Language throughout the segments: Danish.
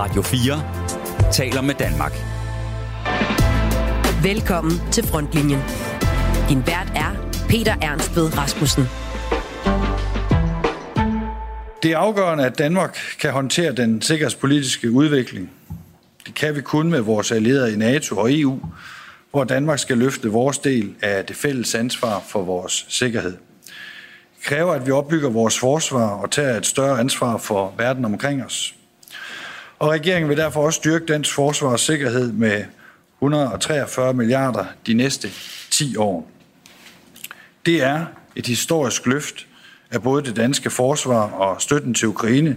Radio 4 taler med Danmark. Velkommen til Frontlinjen. Din vært er Peter Ernst ved Rasmussen. Det er afgørende, at Danmark kan håndtere den sikkerhedspolitiske udvikling. Det kan vi kun med vores allierede i NATO og EU, hvor Danmark skal løfte vores del af det fælles ansvar for vores sikkerhed. Det kræver, at vi opbygger vores forsvar og tager et større ansvar for verden omkring os. Og regeringen vil derfor også styrke dansk forsvar og sikkerhed med 143 milliarder de næste 10 år. Det er et historisk løft af både det danske forsvar og støtten til Ukraine,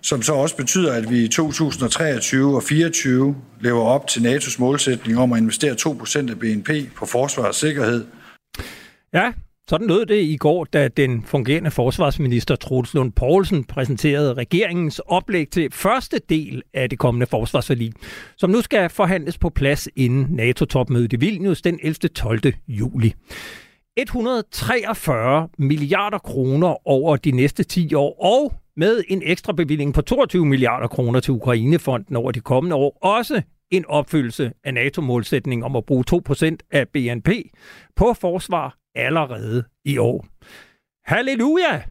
som så også betyder, at vi i 2023 og 2024 lever op til NATO's målsætning om at investere 2% af BNP på forsvar og sikkerhed. Ja, sådan lød det i går, da den fungerende forsvarsminister Troels Lund Poulsen præsenterede regeringens oplæg til første del af det kommende forsvarsforlig, som nu skal forhandles på plads inden NATO-topmødet i Vilnius den 11. 12. juli. 143 milliarder kroner over de næste 10 år, og med en ekstra bevilling på 22 milliarder kroner til Ukrainefonden over de kommende år, også en opfyldelse af NATO-målsætningen om at bruge 2% af BNP på forsvar allerede i år. Halleluja,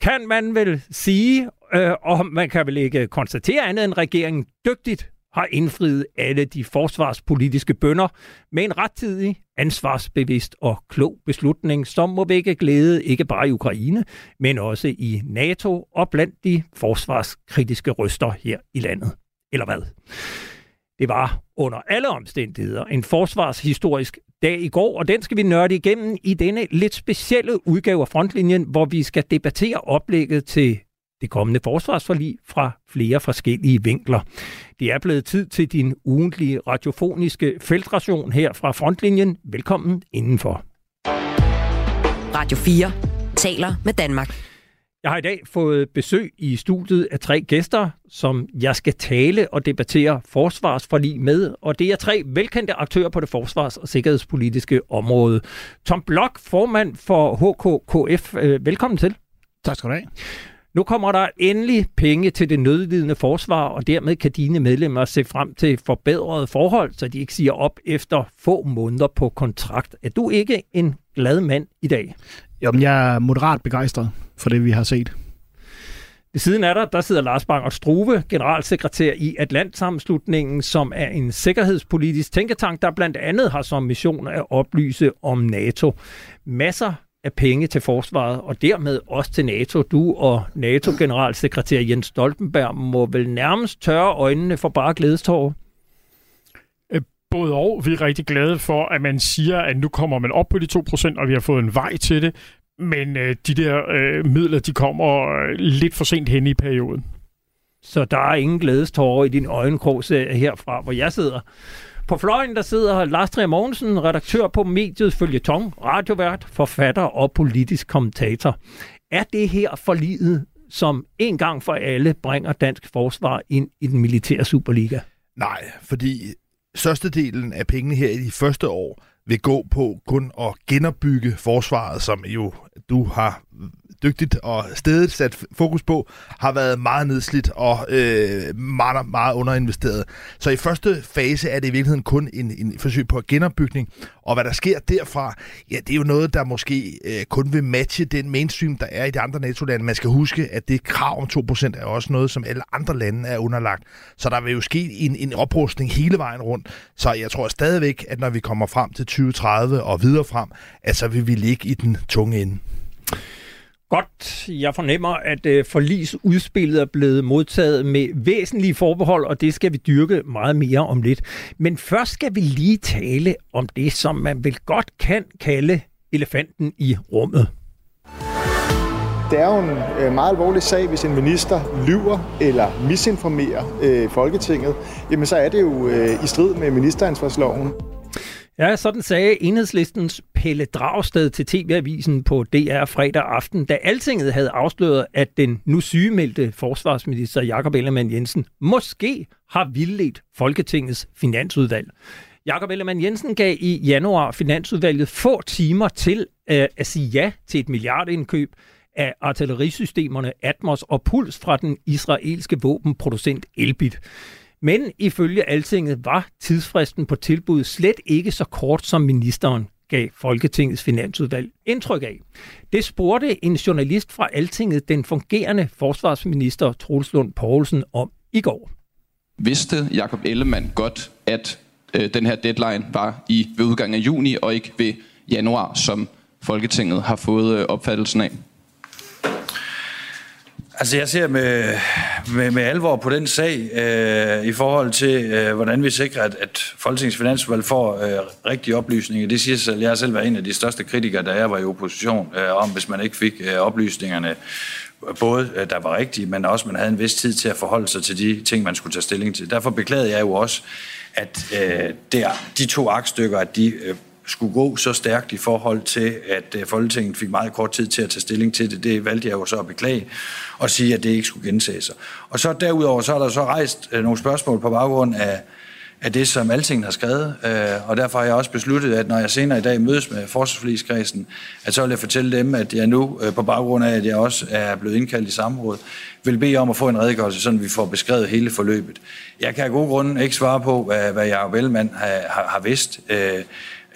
kan man vel sige, øh, og man kan vel ikke konstatere andet end regeringen dygtigt har indfriet alle de forsvarspolitiske bønder med en rettidig, ansvarsbevidst og klog beslutning, som må vække glæde ikke bare i Ukraine, men også i NATO og blandt de forsvarskritiske røster her i landet. Eller hvad? Det var under alle omstændigheder en forsvarshistorisk dag i går, og den skal vi nørde igennem i denne lidt specielle udgave af Frontlinjen, hvor vi skal debattere oplægget til det kommende forsvarsforlig fra flere forskellige vinkler. Det er blevet tid til din ugentlige radiofoniske feltration her fra Frontlinjen. Velkommen indenfor. Radio 4 taler med Danmark. Jeg har i dag fået besøg i studiet af tre gæster, som jeg skal tale og debattere forsvarsforlig med, og det er tre velkendte aktører på det forsvars- og sikkerhedspolitiske område. Tom Blok, formand for HKKF, øh, velkommen til. Tak skal du have. Nu kommer der endelig penge til det nødlidende forsvar, og dermed kan dine medlemmer se frem til forbedrede forhold, så de ikke siger op efter få måneder på kontrakt. Er du ikke en glad mand i dag? Jo, men jeg er moderat begejstret for det, vi har set. Ved siden af dig, der sidder Lars Bang og Struve, generalsekretær i Atlantsammenslutningen, som er en sikkerhedspolitisk tænketank, der blandt andet har som mission at oplyse om NATO. Masser af penge til forsvaret, og dermed også til NATO. Du og NATO-generalsekretær Jens Stoltenberg må vel nærmest tørre øjnene for bare glædestår. Øh, både og. Vi er rigtig glade for, at man siger, at nu kommer man op på de 2%, og vi har fået en vej til det. Men øh, de der øh, midler, de kommer øh, lidt for sent hen i perioden. Så der er ingen glædestårer i din øjenkrog herfra, hvor jeg sidder. På fløjen der sidder Lars Trier Mogensen, redaktør på mediet Følgetong, radiovært, forfatter og politisk kommentator. Er det her for livet, som en gang for alle bringer dansk forsvar ind i den militære Superliga? Nej, fordi størstedelen af pengene her i de første år vil gå på kun at genopbygge forsvaret, som jo du har dygtigt og stedet sat fokus på, har været meget nedslidt og øh, meget, meget underinvesteret. Så i første fase er det i virkeligheden kun en, en forsøg på genopbygning, og hvad der sker derfra, ja, det er jo noget, der måske øh, kun vil matche den mainstream, der er i de andre NATO-lande. Man skal huske, at det krav om 2% er også noget, som alle andre lande er underlagt. Så der vil jo ske en, en oprustning hele vejen rundt. Så jeg tror stadigvæk, at når vi kommer frem til 2030 og videre frem, at så vil vi ligge i den tunge ende. Godt. Jeg fornemmer, at øh, forlisudspillet er blevet modtaget med væsentlige forbehold, og det skal vi dyrke meget mere om lidt. Men først skal vi lige tale om det, som man vel godt kan kalde elefanten i rummet. Det er jo en øh, meget alvorlig sag, hvis en minister lyver eller misinformerer øh, Folketinget. Jamen så er det jo øh, i strid med ministeransvarsloven. Ja, sådan sagde enhedslistens Pelle Dragsted til TV-avisen på DR fredag aften, da Altinget havde afsløret, at den nu sygemeldte forsvarsminister Jakob Ellemann Jensen måske har vildledt Folketingets finansudvalg. Jakob Ellemann Jensen gav i januar Finansudvalget få timer til øh, at sige ja til et milliardindkøb af artillerisystemerne Atmos og Puls fra den israelske våbenproducent Elbit. Men ifølge Altinget var tidsfristen på tilbuddet slet ikke så kort, som ministeren gav Folketingets finansudvalg indtryk af. Det spurgte en journalist fra Altinget, den fungerende forsvarsminister Troels Lund Poulsen, om i går. Vidste Jakob Ellemann godt, at øh, den her deadline var i ved udgangen af juni og ikke ved januar, som Folketinget har fået øh, opfattelsen af? Altså, jeg ser med, med, med alvor på den sag øh, i forhold til, øh, hvordan vi sikrer, at, at Folketingets finansvalg får øh, rigtige oplysninger. Det siger sig selv. Jeg har selv været en af de største kritikere, da jeg var i opposition, øh, om hvis man ikke fik øh, oplysningerne, både øh, der var rigtige, men også man havde en vis tid til at forholde sig til de ting, man skulle tage stilling til. Derfor beklagede jeg jo også, at øh, der, de to aktstykker, at de øh, skulle gå så stærkt i forhold til, at øh, Folketinget fik meget kort tid til at tage stilling til det. Det valgte jeg jo så at beklage og sige, at det ikke skulle gentage sig. Og så derudover, så er der så rejst øh, nogle spørgsmål på baggrund af, af det, som Alting har skrevet, øh, og derfor har jeg også besluttet, at når jeg senere i dag mødes med forsvarsforligskredsen, at så vil jeg fortælle dem, at jeg nu, på baggrund af, at jeg også er blevet indkaldt i samråd, vil bede om at få en redegørelse, så vi får beskrevet hele forløbet. Jeg kan af gode grunde ikke svare på, hvad, hvad Jacob Ellemann har, har, har vidst,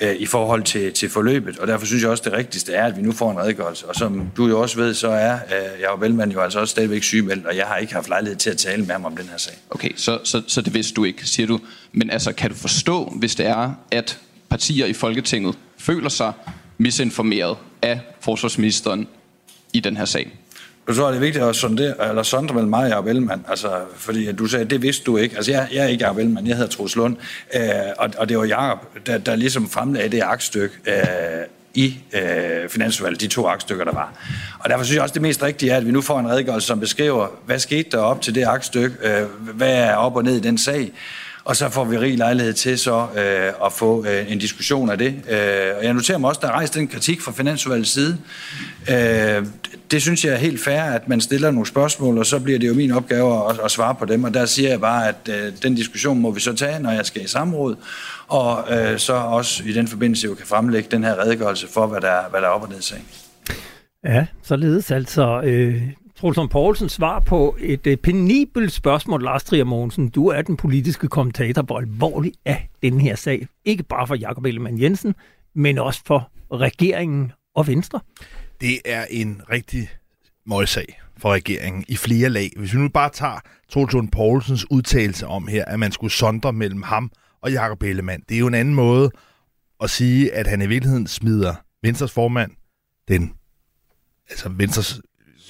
øh, i forhold til, til forløbet. Og derfor synes jeg også, det rigtigste er, at vi nu får en redegørelse. Og som du jo også ved, så er øh, jeg og Velmand jo altså også stadigvæk sygemeldt, og jeg har ikke haft lejlighed til at tale med ham om den her sag. Okay, så, så, så det vidste du ikke, siger du. Men altså, kan du forstå, hvis det er, at partier i Folketinget føler sig misinformeret af forsvarsministeren i den her sag? Jeg tror, det er vigtigt at sondere, eller sondre mellem mig og Jacob Ellemann, altså, fordi du sagde, det vidste du ikke. Altså, jeg, jeg er ikke Jacob Ellemann, jeg hedder Troels Lund, øh, og, og det var Jacob, der, der ligesom fremlagde det aktstykke øh, i øh, finansudvalget, de to aktstykker, der var. Og derfor synes jeg også, det mest rigtige er, at vi nu får en redegørelse, som beskriver, hvad skete der op til det aktstykke, øh, hvad er op og ned i den sag, og så får vi rig lejlighed til så øh, at få øh, en diskussion af det. Øh, og jeg noterer mig også, der er rejst den kritik fra Finansudvalgets side. Øh, det synes jeg er helt fair, at man stiller nogle spørgsmål, og så bliver det jo min opgave at, at svare på dem. Og der siger jeg bare, at øh, den diskussion må vi så tage, når jeg skal i samråd, og øh, så også i den forbindelse jo kan fremlægge den her redegørelse for, hvad der, hvad der er op og ned i sagen. Ja, således altså øh, Trulsund Poulsen svar på et øh, penibelt spørgsmål, Lars Trier Mogensen. Du er den politiske kommentator. Hvor alvorlig er den her sag? Ikke bare for Jakob Ellemann Jensen, men også for regeringen og Venstre. Det er en rigtig målsag for regeringen i flere lag. Hvis vi nu bare tager Trulsund Poulsens udtalelse om her, at man skulle sondre mellem ham og Jakob Ellemann. Det er jo en anden måde at sige, at han i virkeligheden smider Venstres formand, den altså Venstres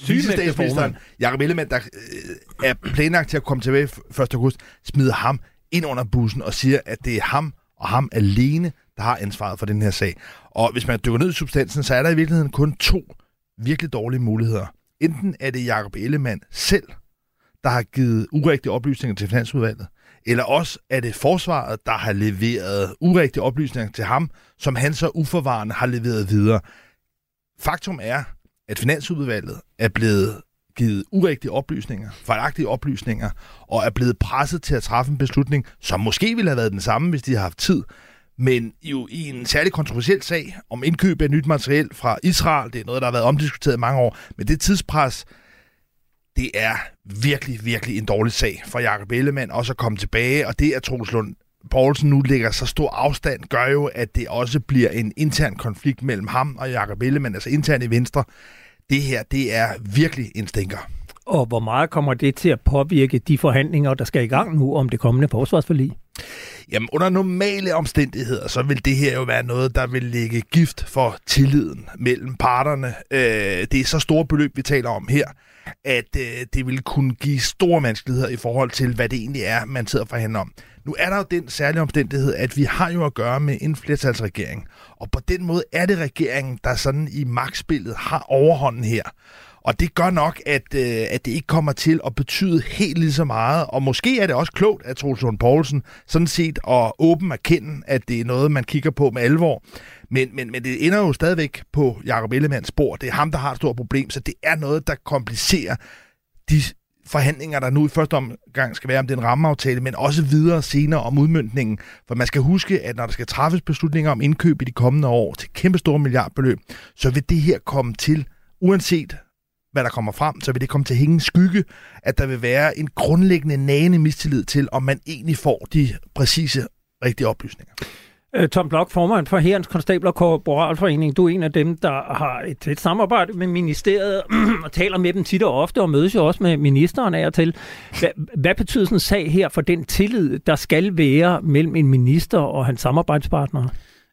vicestatsministeren, Jakob Ellemann, der øh, er planlagt til at komme tilbage 1. august, smider ham ind under bussen og siger, at det er ham og ham alene, der har ansvaret for den her sag. Og hvis man dykker ned i substansen, så er der i virkeligheden kun to virkelig dårlige muligheder. Enten er det Jakob Ellemann selv, der har givet urigtige oplysninger til Finansudvalget, eller også er det forsvaret, der har leveret urigtige oplysninger til ham, som han så uforvarende har leveret videre. Faktum er, at Finansudvalget er blevet givet urigtige oplysninger, fejlagtige oplysninger, og er blevet presset til at træffe en beslutning, som måske ville have været den samme, hvis de havde haft tid, men jo i en særlig kontroversiel sag om indkøb af nyt materiel fra Israel. Det er noget, der har været omdiskuteret i mange år. Men det tidspres, det er virkelig, virkelig en dårlig sag for Jakob Ellemann også at komme tilbage, og det er Troels Lund Poulsen nu lægger så stor afstand, gør jo, at det også bliver en intern konflikt mellem ham og Jakob Ellemann, altså intern i Venstre. Det her, det er virkelig en stinker. Og hvor meget kommer det til at påvirke de forhandlinger, der skal i gang nu om det kommende forsvarsforlig? Jamen, under normale omstændigheder, så vil det her jo være noget, der vil lægge gift for tilliden mellem parterne. Øh, det er så store beløb, vi taler om her, at øh, det vil kunne give store vanskeligheder i forhold til, hvad det egentlig er, man sidder og forhandler om. Nu er der jo den særlige omstændighed, at vi har jo at gøre med en flertalsregering. Og på den måde er det regeringen, der sådan i magtspillet har overhånden her. Og det gør nok, at, øh, at det ikke kommer til at betyde helt lige så meget. Og måske er det også klogt at Troels Lund Poulsen sådan set at åben erkende, at det er noget, man kigger på med alvor. Men, men, men det ender jo stadigvæk på Jacob Ellemanns spor. Det er ham, der har et stort problem, så det er noget, der komplicerer de forhandlinger, der nu i første omgang skal være om den rammeaftale, men også videre senere om udmyndningen. For man skal huske, at når der skal træffes beslutninger om indkøb i de kommende år til kæmpe store milliardbeløb, så vil det her komme til, uanset hvad der kommer frem, så vil det komme til at hænge en skygge, at der vil være en grundlæggende nagende mistillid til, om man egentlig får de præcise, rigtige oplysninger. Øh, Tom Blok, formand for Herrens Konstabler Korporalforening. Du er en af dem, der har et, tæt samarbejde med ministeriet og taler med dem tit og ofte og mødes jo også med ministeren af og til. Hvad, hvad betyder sådan en sag her for den tillid, der skal være mellem en minister og hans samarbejdspartnere?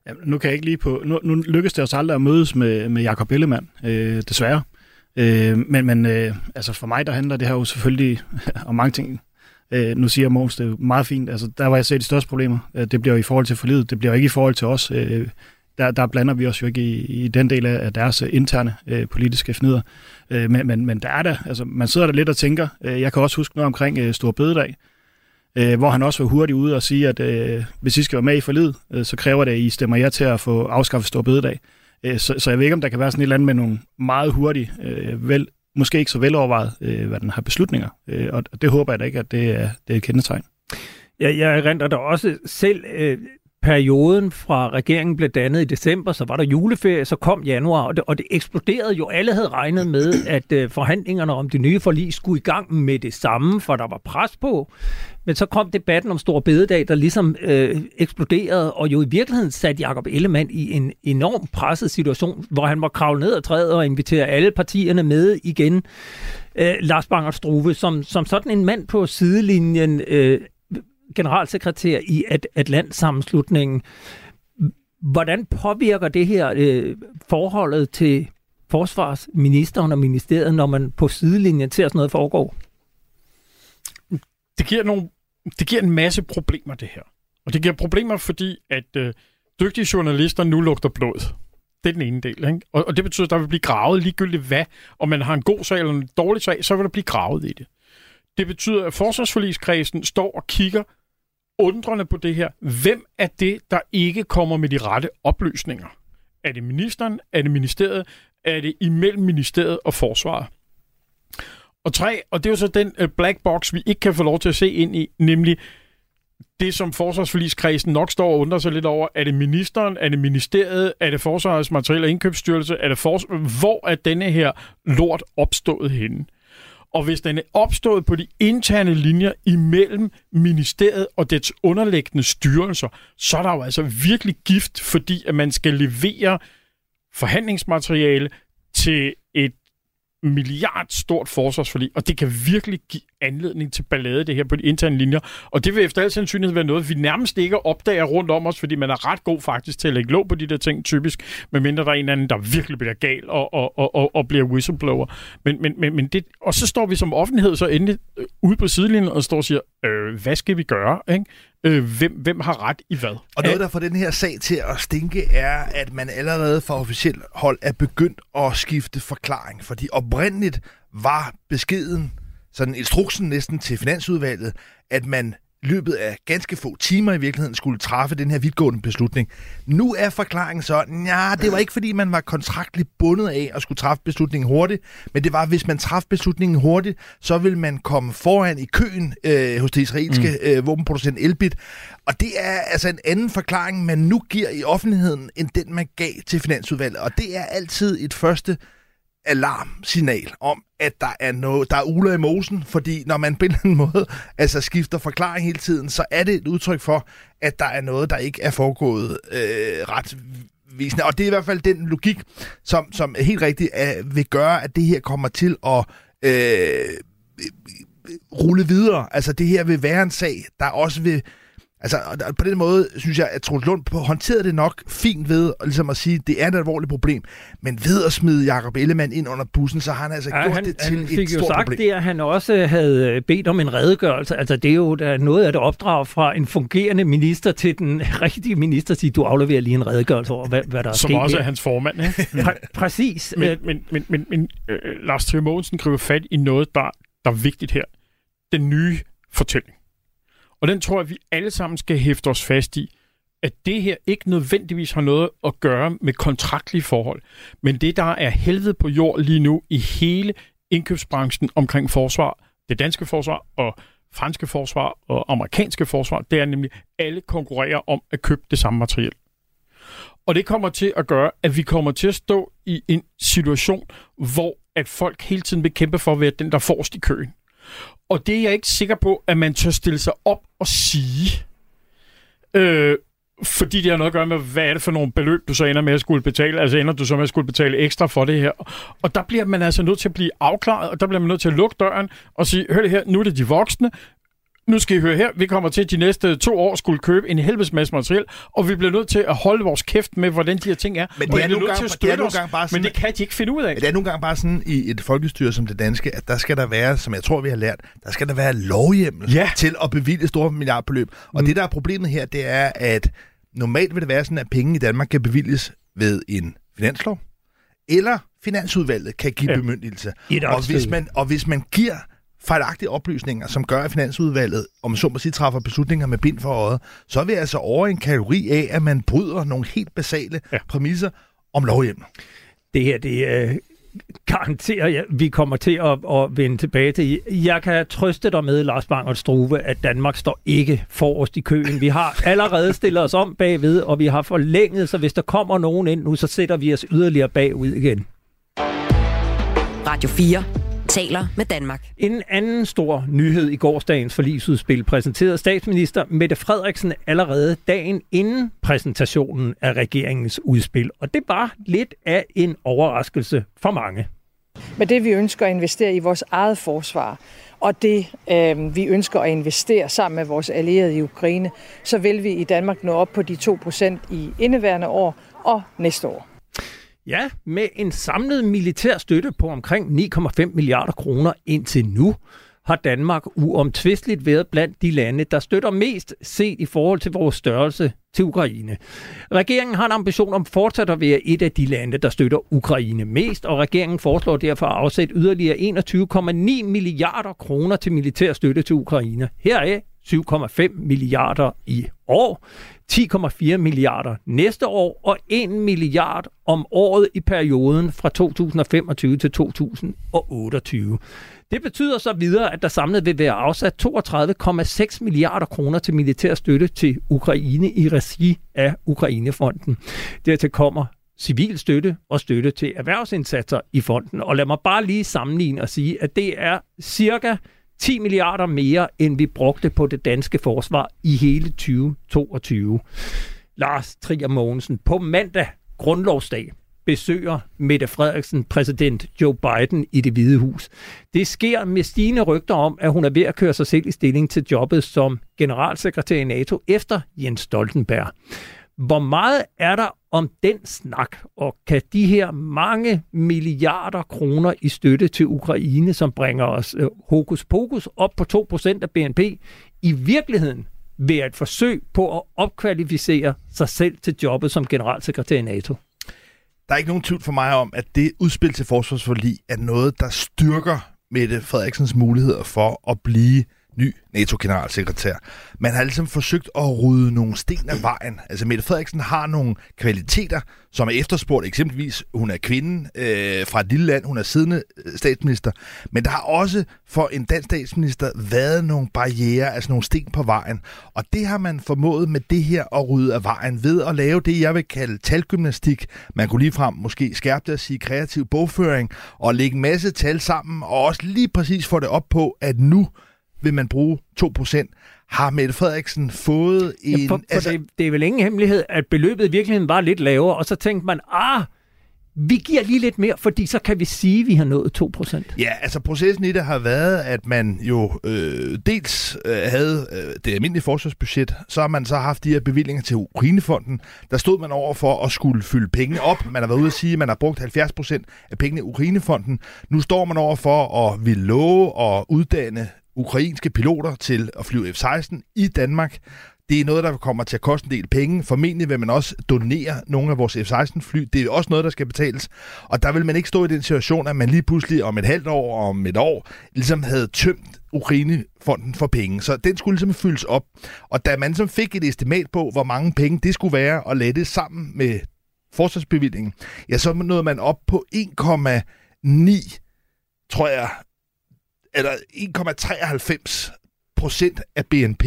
Jamen, nu kan jeg ikke lige på... Nu, nu lykkes det os aldrig at mødes med, med Jakob Ellemann, øh, desværre. Øh, men men øh, altså for mig, der handler det her jo selvfølgelig om mange ting. Øh, nu siger Måns det er meget fint. Altså, der var jeg set de største problemer. Øh, det bliver jo i forhold til forlidet. Det bliver jo ikke i forhold til os. Øh, der, der blander vi os jo ikke i, i den del af deres øh, interne øh, politiske fnider. Øh, men, men, men der er der, altså, man sidder der lidt og tænker, øh, jeg kan også huske noget omkring øh, Stor Bededag, øh, hvor han også var hurtigt ude og sige, at øh, hvis I skal være med i forlidet, øh, så kræver det, at I stemmer jer til at få afskaffet Stor Bededag. Øh, så, så jeg ved ikke, om der kan være sådan et eller andet med nogle meget hurtige, øh, vel, måske ikke så velovervejet, øh, hvad den har beslutninger. Øh, og det håber jeg da ikke, at det er, det er et kendetegn. Ja, jeg renter da også selv øh, perioden fra regeringen blev dannet i december, så var der juleferie, så kom januar, og det, og det eksploderede jo. Alle havde regnet med, at øh, forhandlingerne om det nye forlig skulle i gang med det samme, for der var pres på. Men så kom debatten om Stor Bededag, der ligesom øh, eksploderede, og jo i virkeligheden satte Jacob Ellemann i en enorm presset situation, hvor han må kravle ned ad træet og invitere alle partierne med igen. Øh, Lars Banger Struve, som, som sådan en mand på sidelinjen, øh, generalsekretær i At Atlantsammenslutningen. Hvordan påvirker det her øh, forholdet til forsvarsministeren og ministeriet, når man på sidelinjen ser sådan noget foregå? Det giver, nogle, det giver en masse problemer, det her. Og det giver problemer, fordi at øh, dygtige journalister nu lugter blod. Det er den ene del. Ikke? Og, og det betyder, at der vil blive gravet ligegyldigt hvad. Om man har en god sag eller en dårlig sag, så vil der blive gravet i det. Det betyder, at forsvarsforligskredsen står og kigger undrende på det her. Hvem er det, der ikke kommer med de rette oplysninger? Er det ministeren? Er det ministeriet? Er det imellem ministeriet og forsvaret? Og tre, og det er jo så den øh, black box, vi ikke kan få lov til at se ind i, nemlig det, som forsvarsforligskredsen nok står og undrer sig lidt over. Er det ministeren? Er det ministeriet? Er det forsvarets materiel- og indkøbsstyrelse? Er det fors- Hvor er denne her lort opstået henne? Og hvis den er opstået på de interne linjer imellem ministeriet og dets underliggende styrelser, så er der jo altså virkelig gift, fordi at man skal levere forhandlingsmateriale til milliardstort milliard stort forsvarsforlig, og det kan virkelig give anledning til ballade det her på de interne linjer. Og det vil efter al sandsynlighed være noget, vi nærmest ikke opdager rundt om os, fordi man er ret god faktisk til at lægge låg på de der ting typisk, medmindre der er en anden, der virkelig bliver gal og, og, og, og, og bliver whistleblower. Men, men, men, men det, og så står vi som offentlighed så endelig øh, ude på sidelinjen og står og siger, øh, hvad skal vi gøre? Ikke? Øh, hvem, hvem har ret i hvad? Og noget, der får den her sag til at stinke, er, at man allerede fra officielt hold er begyndt at skifte forklaring. Fordi oprindeligt var beskeden, sådan instruksen næsten til Finansudvalget, at man løbet af ganske få timer i virkeligheden skulle træffe den her vidtgående beslutning. Nu er forklaringen så, ja, det var ikke fordi, man var kontraktligt bundet af at skulle træffe beslutningen hurtigt, men det var, hvis man træffede beslutningen hurtigt, så vil man komme foran i køen øh, hos det israelske mm. øh, våbenproducent Elbit. Og det er altså en anden forklaring, man nu giver i offentligheden, end den man gav til Finansudvalget. Og det er altid et første alarmsignal om, at der er noget, der er uler i mosen, fordi når man på en eller anden måde altså skifter forklaring hele tiden, så er det et udtryk for, at der er noget, der ikke er foregået øh, ret visende. Og det er i hvert fald den logik, som, som helt rigtigt er, vil gøre, at det her kommer til at øh, øh, øh, rulle videre. Altså det her vil være en sag, der også vil Altså, på den måde synes jeg, at Troels Lund håndterede det nok fint ved ligesom at sige, at det er et alvorligt problem. Men ved at smide Jacob Ellemann ind under bussen, så har han altså ja, gjort han, det til han fik et jo stort sagt problem. det, at han også havde bedt om en redegørelse. Altså, det er jo der er noget af det opdrag fra en fungerende minister til den rigtige minister, at sige, du afleverer lige en redegørelse over, hvad, hvad der er Som sket også her. er hans formand, ikke? Præ- præcis. Men, Øh, men, men, men, men øh, Lars Trier Mogensen griber fat i noget, der, der er vigtigt her. Den nye fortælling. Og den tror jeg, vi alle sammen skal hæfte os fast i, at det her ikke nødvendigvis har noget at gøre med kontraktlige forhold, men det, der er helvede på jord lige nu i hele indkøbsbranchen omkring forsvar, det danske forsvar og franske forsvar og amerikanske forsvar, det er nemlig, at alle konkurrerer om at købe det samme materiel. Og det kommer til at gøre, at vi kommer til at stå i en situation, hvor at folk hele tiden vil kæmpe for at være den, der forrest i køen. Og det er jeg ikke sikker på, at man tør stille sig op og sige. Øh, fordi det har noget at gøre med, hvad er det for nogle beløb, du så ender med at skulle betale? Altså ender du så med at skulle betale ekstra for det her? Og der bliver man altså nødt til at blive afklaret, og der bliver man nødt til at lukke døren og sige, hør det her, nu er det de voksne, nu skal I høre her, vi kommer til de næste to år skulle købe en helvedes masse materiel, og vi bliver nødt til at holde vores kæft med, hvordan de her ting er. Men det er vi nogle gange- til at det er nogle gange bare sådan, men det kan de ikke finde ud af. Men det er nogle gange bare sådan i et folkestyre som det danske, at der skal der være, som jeg tror, vi har lært, der skal der være lovhjemmel Ja. til at bevilge store milliardbeløb. Og Mm. det, der er problemet her, det er, at normalt vil det være sådan, at penge i Danmark kan bevilges ved en finanslov, eller finansudvalget kan give Ja. Et Og hvis, man, og hvis man giver fejlagtige oplysninger, som gør, at Finansudvalget, om man så må sige, træffer beslutninger med bind for øjet, så er vi altså over i en kategori af, at man bryder nogle helt basale Ja. præmisser om lovhjemmel. Det her, det øh, garanterer jeg, vi kommer til at, at vende tilbage til. Jeg kan trøste dig med, Lars Bang Struve, at Danmark står ikke forrest i køen. Vi har allerede stillet os om bagved, og vi har forlænget, så hvis der kommer nogen ind nu, så sætter vi os yderligere bagud igen. Radio 4 taler med Danmark. En anden stor nyhed i gårsdagens forlisudspil præsenterede statsminister Mette Frederiksen allerede dagen inden præsentationen af regeringens udspil. Og det var lidt af en overraskelse for mange. med det, vi ønsker at investere i vores eget forsvar, og det, øh, vi ønsker at investere sammen med vores allierede i Ukraine, så vil vi i Danmark nå op på de 2% i indeværende år og næste år. Ja, med en samlet militær støtte på omkring 9,5 milliarder kroner indtil nu, har Danmark uomtvisteligt været blandt de lande, der støtter mest set i forhold til vores størrelse til Ukraine. Regeringen har en ambition om fortsat at være et af de lande, der støtter Ukraine mest, og regeringen foreslår derfor at afsætte yderligere 21,9 milliarder kroner til militær støtte til Ukraine. Heraf 7,5 milliarder i år, 10,4 milliarder næste år og 1 milliard om året i perioden fra 2025 til 2028. Det betyder så videre, at der samlet vil være afsat 32,6 milliarder kroner til militær støtte til Ukraine i regi af Ukrainefonden. Dertil kommer civil støtte og støtte til erhvervsindsatser i fonden. Og lad mig bare lige sammenligne og sige, at det er cirka 10 milliarder mere, end vi brugte på det danske forsvar i hele 2022. Lars Trier Mogensen, på mandag, grundlovsdag, besøger Mette Frederiksen præsident Joe Biden i det hvide hus. Det sker med stigende rygter om, at hun er ved at køre sig selv i stilling til jobbet som generalsekretær i NATO efter Jens Stoltenberg. Hvor meget er der om den snak, og kan de her mange milliarder kroner i støtte til Ukraine, som bringer os øh, hokus pokus op på 2% af BNP, i virkeligheden være et forsøg på at opkvalificere sig selv til jobbet som generalsekretær i NATO? Der er ikke nogen tvivl for mig om, at det udspil til forsvarsforlig er noget, der styrker Mette Frederiksens muligheder for at blive ny NATO-generalsekretær. Man har ligesom forsøgt at rydde nogle sten af vejen. Altså Mette Frederiksen har nogle kvaliteter, som er efterspurgt. Eksempelvis, hun er kvinde øh, fra et lille land, hun er siddende øh, statsminister. Men der har også for en dansk statsminister været nogle barriere, altså nogle sten på vejen. Og det har man formået med det her at rydde af vejen ved at lave det, jeg vil kalde talgymnastik. Man kunne ligefrem måske skærpe det at sige kreativ bogføring og lægge en masse tal sammen og også lige præcis få det op på, at nu vil man bruge 2%. Har Mette Frederiksen fået en... Ja, for, for altså, det, det er vel ingen hemmelighed, at beløbet i virkeligheden var lidt lavere, og så tænkte man, ah, vi giver lige lidt mere, fordi så kan vi sige, at vi har nået 2%. Ja, altså processen i det har været, at man jo øh, dels øh, havde øh, det almindelige forsvarsbudget, så har man så haft de her bevillinger til Ukrainefonden. Der stod man over for at skulle fylde penge op. Man har været ude at sige, at man har brugt 70% af pengene i Ukrainefonden. Nu står man over for at vil love at uddanne ukrainske piloter til at flyve F-16 i Danmark. Det er noget, der kommer til at koste en del penge. Formentlig vil man også donere nogle af vores F-16-fly. Det er også noget, der skal betales. Og der vil man ikke stå i den situation, at man lige pludselig om et halvt år og om et år ligesom havde tømt Ukrainefonden for penge. Så den skulle ligesom fyldes op. Og da man som fik et estimat på, hvor mange penge det skulle være, og lade det sammen med forsvarsbevillingen, ja, så nåede man op på 1,9, tror jeg, eller 1,93 procent af BNP.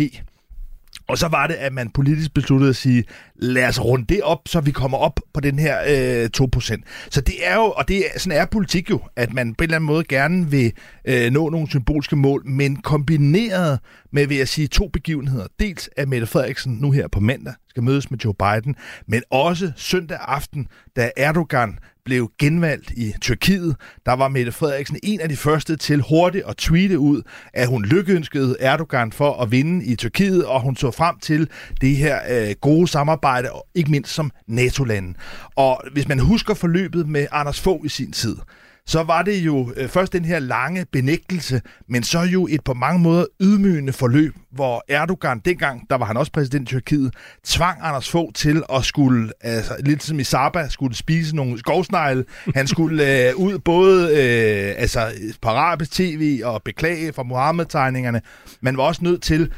Og så var det, at man politisk besluttede at sige, lad os runde det op, så vi kommer op på den her øh, 2%. Så det er jo, og det er, sådan er politik jo, at man på en eller anden måde gerne vil øh, nå nogle symbolske mål, men kombineret med, vil jeg sige, to begivenheder. Dels at Mette Frederiksen nu her på mandag skal mødes med Joe Biden, men også søndag aften, da Erdogan blev genvalgt i Tyrkiet, der var Mette Frederiksen en af de første til hurtigt at tweete ud, at hun lykkeønskede Erdogan for at vinde i Tyrkiet, og hun så frem til det her øh, gode samarbejde, ikke mindst som NATO-lande. Og hvis man husker forløbet med Anders Fogh i sin tid, så var det jo øh, først den her lange benægtelse, men så jo et på mange måder ydmygende forløb, hvor Erdogan, dengang, der var han også præsident i Tyrkiet, tvang Anders Fogh til at skulle, altså lidt som i Saba, skulle spise nogle skovsnegle. Han skulle øh, ud både øh, altså, på arabisk tv og beklage for Mohammed-tegningerne. Man var også nødt til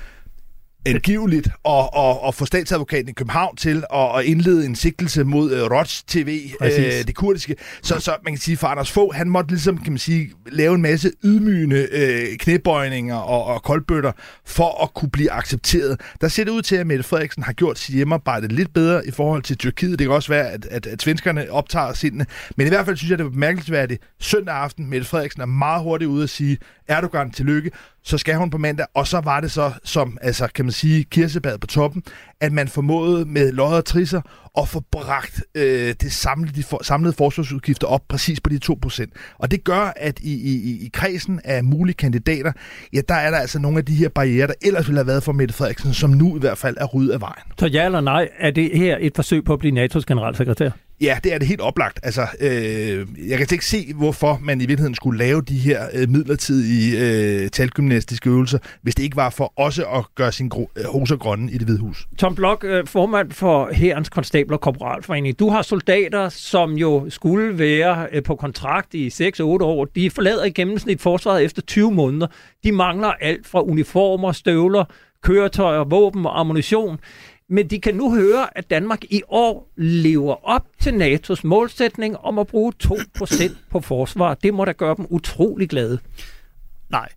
angiveligt at, at, at få statsadvokaten i København til at, at indlede en sigtelse mod uh, Roj TV, uh, det kurdiske. Så, så man kan sige, for Anders Fogh, han måtte ligesom, kan man sige, lave en masse ydmygende uh, knæbøjninger og, og koldbøtter for at kunne blive accepteret. Der ser det ud til, at Mette Frederiksen har gjort sit hjemmearbejde lidt bedre i forhold til Tyrkiet. Det kan også være, at, at, at svenskerne optager sindene. Men i hvert fald synes jeg, det er bemærkelsesværdigt. Søndag aften, Mette Frederiksen er meget hurtigt ude at sige, Erdogan tillykke så skal hun på mandag, og så var det så, som altså, kan man sige, kirsebad på toppen, at man formåede med lodder og trisser at få bragt øh, det samlede, de for, samlede forsvarsudgifter op præcis på de 2%. Og det gør, at i, i, i kredsen af mulige kandidater, ja, der er der altså nogle af de her barriere, der ellers ville have været for Mette Frederiksen, som nu i hvert fald er ryddet af vejen. Så ja eller nej, er det her et forsøg på at blive NATO's generalsekretær? Ja, det er det helt oplagt. Altså, øh, jeg kan ikke se, hvorfor man i virkeligheden skulle lave de her øh, midlertidige øh, talgymnastiske øvelser, hvis det ikke var for også at gøre sin gro- øh, hoser grønne i det hvide hus. Tom Blok, øh, formand for Herrens Konstabler Korporalforening. Du har soldater, som jo skulle være øh, på kontrakt i 6-8 år. De forlader i gennemsnit forsvaret efter 20 måneder. De mangler alt fra uniformer, støvler, køretøjer, våben og ammunition. Men de kan nu høre, at Danmark i år lever op til NATO's målsætning om at bruge 2% på forsvar. Det må da gøre dem utrolig glade. Nej,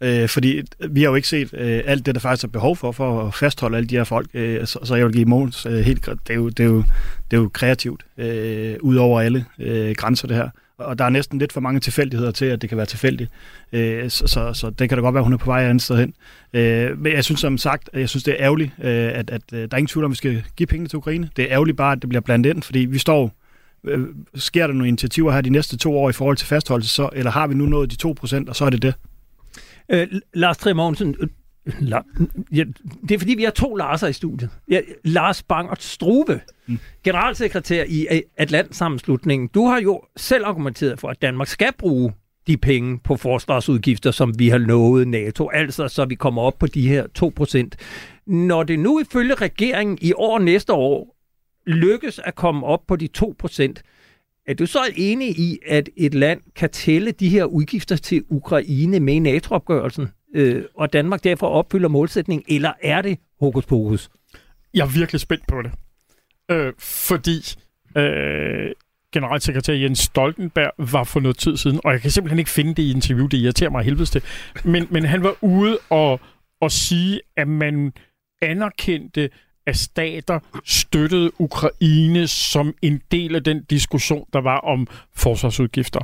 øh, fordi øh, vi har jo ikke set øh, alt det, der faktisk er behov for, for at fastholde alle de her folk. Øh, så, så jeg vil give Måns øh, helt... Det er, jo, det, er jo, det er jo kreativt, øh, ud over alle øh, grænser det her og der er næsten lidt for mange tilfældigheder til, at det kan være tilfældigt. Øh, så, så, så det kan da godt være, at hun er på vej andet sted hen. Øh, men jeg synes som sagt, jeg synes det er ærgerligt, øh, at, at øh, der er ingen tvivl om, at vi skal give penge til Ukraine. Det er ærgerligt bare, at det bliver blandet ind, fordi vi står øh, sker der nogle initiativer her de næste to år i forhold til fastholdelse, så, eller har vi nu nået de 2%, og så er det det? Øh, Lars Trier La, ja, det er fordi, vi har to Larser i studiet. Ja, Lars Bangert Struve, mm. generalsekretær i Atlantsammenslutningen. Du har jo selv argumenteret for, at Danmark skal bruge de penge på forsvarsudgifter, som vi har lovet NATO, altså så vi kommer op på de her 2%. Når det nu ifølge regeringen i år næste år lykkes at komme op på de 2%, er du så enig i, at et land kan tælle de her udgifter til Ukraine med i NATO-opgørelsen? Øh, og Danmark derfor opfylder målsætningen, eller er det hokus pokus? Jeg er virkelig spændt på det. Øh, fordi øh, generalsekretær Jens Stoltenberg var for noget tid siden, og jeg kan simpelthen ikke finde det i interview, det irriterer mig helvedes til, men, men han var ude og, og sige, at man anerkendte, at stater støttede Ukraine som en del af den diskussion, der var om forsvarsudgifter.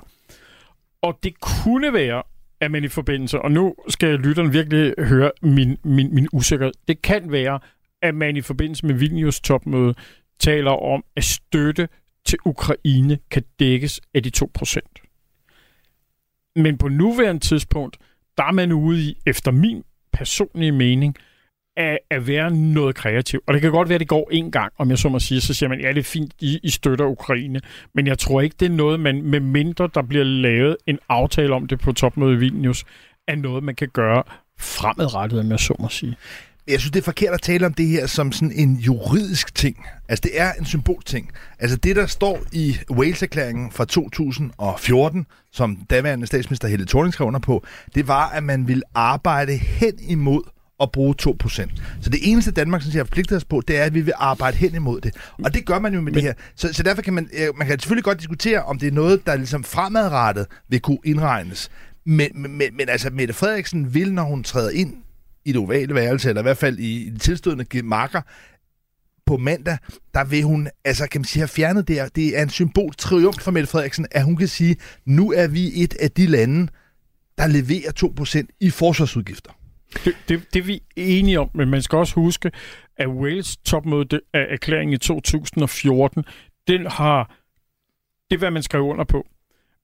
Og det kunne være, er man i forbindelse, og nu skal lytteren virkelig høre min, min, min usikkerhed, det kan være, at man i forbindelse med Vilnius topmøde taler om, at støtte til Ukraine kan dækkes af de 2%. Men på nuværende tidspunkt, der er man ude i, efter min personlige mening, at, at være noget kreativ. Og det kan godt være, at det går en gang, om jeg så må sige, så siger man, ja, det er fint, I, I støtter Ukraine. Men jeg tror ikke, det er noget, man med mindre der bliver lavet en aftale om det på topmødet i Vilnius, er noget, man kan gøre fremadrettet, om jeg så må sige. Jeg synes, det er forkert at tale om det her som sådan en juridisk ting. Altså, det er en symbolting. Altså, det, der står i Wales-erklæringen fra 2014, som daværende statsminister Helle Thorning skrev under på, det var, at man ville arbejde hen imod at bruge 2%. Så det eneste Danmark, som har forpligtet os på, det er, at vi vil arbejde hen imod det. Og det gør man jo med Men... det her. Så, så derfor kan man, man kan selvfølgelig godt diskutere, om det er noget, der ligesom fremadrettet vil kunne indregnes. Men, men, men altså, Mette Frederiksen vil, når hun træder ind i det ovale værelse, eller i hvert fald i, i de tilstødende marker, på mandag, der vil hun, altså kan man sige, have fjernet det. Det er en symbol triumf for Mette Frederiksen, at hun kan sige, nu er vi et af de lande, der leverer 2% i forsvarsudgifter. Det, det, det er vi enige om, men man skal også huske, at Wales topmøde af erklæringen i 2014, den har, det er hvad man skrev under på.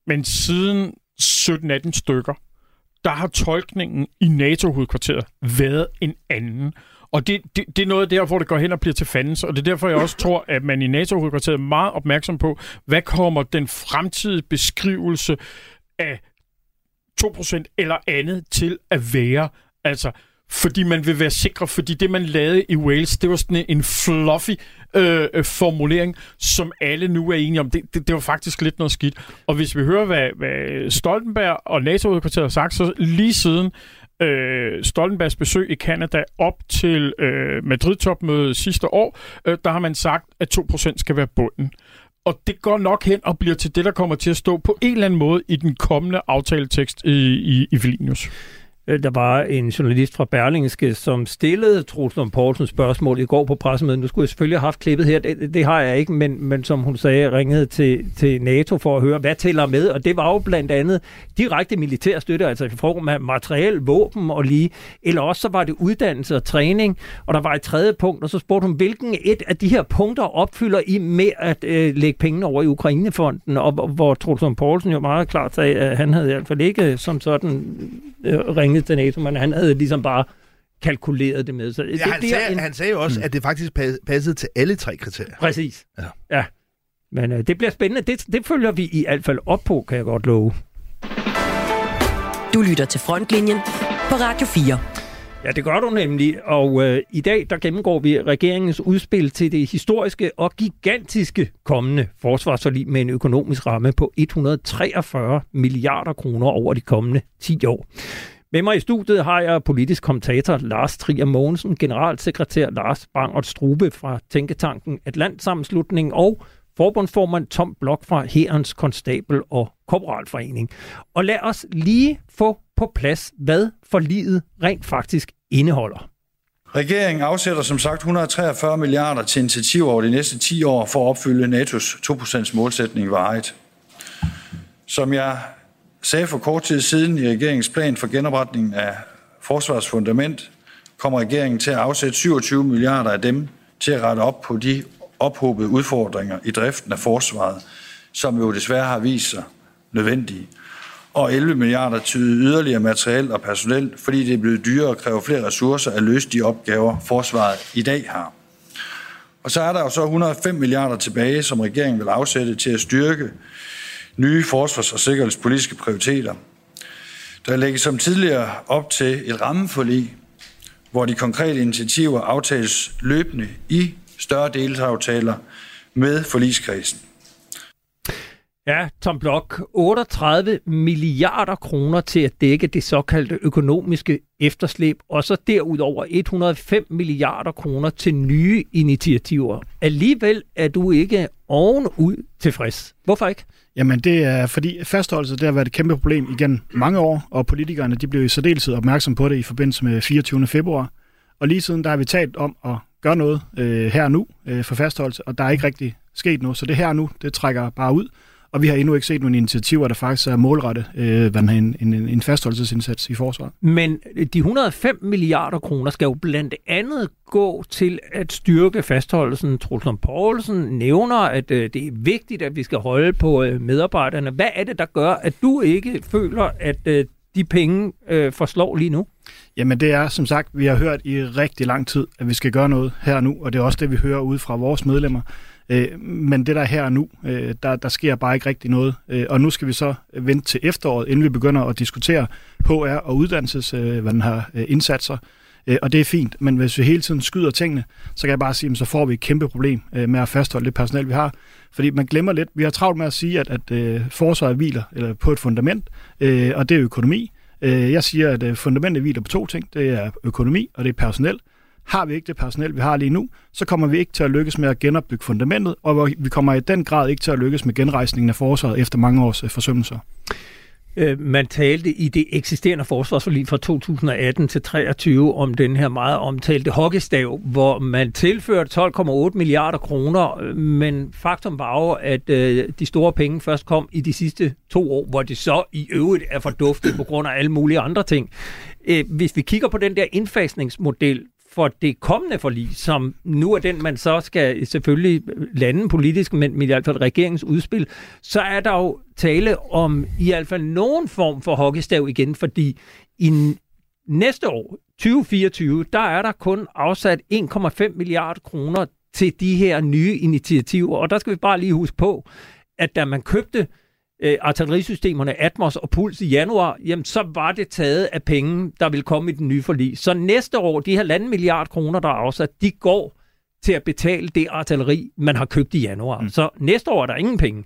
Men siden 17-18 stykker, der har tolkningen i NATO-hovedkvarteret været en anden. Og det, det, det er noget der, hvor det går hen og bliver til fandens, og det er derfor, jeg også tror, at man i NATO-hovedkvarteret er meget opmærksom på, hvad kommer den fremtidige beskrivelse af 2% eller andet til at være. Altså, fordi man vil være sikker, fordi det, man lavede i Wales, det var sådan en fluffy øh, øh, formulering, som alle nu er enige om. Det, det, det var faktisk lidt noget skidt. Og hvis vi hører, hvad, hvad Stoltenberg og NATO-udkvarteret har sagt, så lige siden øh, Stoltenbergs besøg i Kanada op til øh, Madrid-topmødet sidste år, øh, der har man sagt, at 2% skal være bunden. Og det går nok hen og bliver til det, der kommer til at stå på en eller anden måde i den kommende aftaletekst i, i, i Vilnius. Øh, der var en journalist fra Berlingske, som stillede Troels Lund Poulsen spørgsmål i går på pressemødet. Nu skulle jeg selvfølgelig have haft klippet her, det, det har jeg ikke, men, men som hun sagde, ringede til, til NATO for at høre, hvad tæller med, og det var jo blandt andet direkte militær støtte, altså i form af materiel, våben og lige, eller også så var det uddannelse og træning, og der var et tredje punkt, og så spurgte hun, hvilken et af de her punkter opfylder I med at øh, lægge pengene over i Ukrainefonden, og hvor Troels Lund Poulsen jo meget klart sagde, at han havde i hvert fald ikke som sådan øh, ringet til NATO, men han havde ligesom bare kalkuleret det med. Så ja, det, han, det sagde, en... han sagde jo også, mm. at det faktisk passede til alle tre kriterier. Præcis. Ja. ja. Men øh, det bliver spændende. Det, det følger vi i hvert fald op på, kan jeg godt love. Du lytter til Frontlinjen på Radio 4. Ja, det gør du nemlig. Og øh, i dag der gennemgår vi regeringens udspil til det historiske og gigantiske kommende forsvarsforlig med en økonomisk ramme på 143 milliarder kroner over de kommende 10 år. Med mig i studiet har jeg politisk kommentator Lars Trier Mogensen, generalsekretær Lars Bangert Strube fra Tænketanken Atlantsammenslutning og forbundsformand Tom Blok fra Herrens Konstabel og Korporalforening. Og lad os lige få på plads, hvad forliget rent faktisk indeholder. Regeringen afsætter som sagt 143 milliarder til initiativer over de næste 10 år for at opfylde NATO's 2% målsætning varigt. Som jeg sagde for kort tid siden i regeringens plan for genopretningen af forsvarsfundament, kommer regeringen til at afsætte 27 milliarder af dem til at rette op på de ophobede udfordringer i driften af forsvaret, som jo desværre har vist sig nødvendige. Og 11 milliarder til yderligere materiel og personel, fordi det er blevet dyrere at kræve flere ressourcer at løse de opgaver, forsvaret i dag har. Og så er der jo så 105 milliarder tilbage, som regeringen vil afsætte til at styrke nye forsvars- og sikkerhedspolitiske prioriteter. Der lægges som tidligere op til et rammeforlig, hvor de konkrete initiativer aftales løbende i større deltagaftaler med forligskredsen. Ja, Tom Blok, 38 milliarder kroner til at dække det såkaldte økonomiske efterslæb, og så derudover 105 milliarder kroner til nye initiativer. Alligevel er du ikke ovenud tilfreds. Hvorfor ikke? Jamen det er fordi fastholdelse det har været et kæmpe problem igen mange år, og politikerne de blev i særdeleshed opmærksom på det i forbindelse med 24. februar. Og lige siden der har vi talt om at gøre noget øh, her og nu øh, for fastholdelse, og der er ikke rigtig sket noget. Så det her og nu, det trækker bare ud. Og vi har endnu ikke set nogle initiativer, der faktisk er målrettet øh, en, en, en fastholdelsesindsats i forsvaret. Men de 105 milliarder kroner skal jo blandt andet gå til at styrke fastholdelsen. Trulsund Poulsen nævner, at øh, det er vigtigt, at vi skal holde på øh, medarbejderne. Hvad er det, der gør, at du ikke føler, at øh, de penge øh, forslår lige nu? Jamen det er, som sagt, vi har hørt i rigtig lang tid, at vi skal gøre noget her nu, og det er også det, vi hører ud fra vores medlemmer. Øh, men det der her og nu, øh, der, der sker bare ikke rigtig noget. Øh, og nu skal vi så vente til efteråret, inden vi begynder at diskutere HR og uddannelses, øh, hvad den har øh, indsatser. Øh, og det er fint, men hvis vi hele tiden skyder tingene, så kan jeg bare sige, at så får vi et kæmpe problem med at fastholde det personal, vi har. Fordi man glemmer lidt, vi har travlt med at sige, at, at forsvaret hviler eller på et fundament, og det er økonomi. Jeg siger, at fundamentet hviler på to ting. Det er økonomi, og det er personel. Har vi ikke det personel, vi har lige nu, så kommer vi ikke til at lykkes med at genopbygge fundamentet, og vi kommer i den grad ikke til at lykkes med genrejsningen af forsvaret efter mange års øh, forsømmelser. Øh, man talte i det eksisterende forsvarsforlig fra 2018 til 23 om den her meget omtalte hockeystav, hvor man tilførte 12,8 milliarder kroner, øh, men faktum var jo, at de store penge først kom i de sidste to år, hvor det så i øvrigt er forduftet på grund af alle mulige andre ting. Hvis vi kigger på den der indfasningsmodel for det kommende forlig, som nu er den, man så skal selvfølgelig lande politisk, men i hvert fald regeringens udspil, så er der jo tale om i hvert fald nogen form for hockeystav igen, fordi i næste år, 2024, der er der kun afsat 1,5 milliarder kroner til de her nye initiativer. Og der skal vi bare lige huske på, at da man købte øh, artillerisystemerne Atmos og Puls i januar, jamen så var det taget af penge, der vil komme i den nye forlig. Så næste år, de her lande milliard kroner, der er afsat, de går til at betale det artilleri, man har købt i januar. Mm. Så næste år er der ingen penge.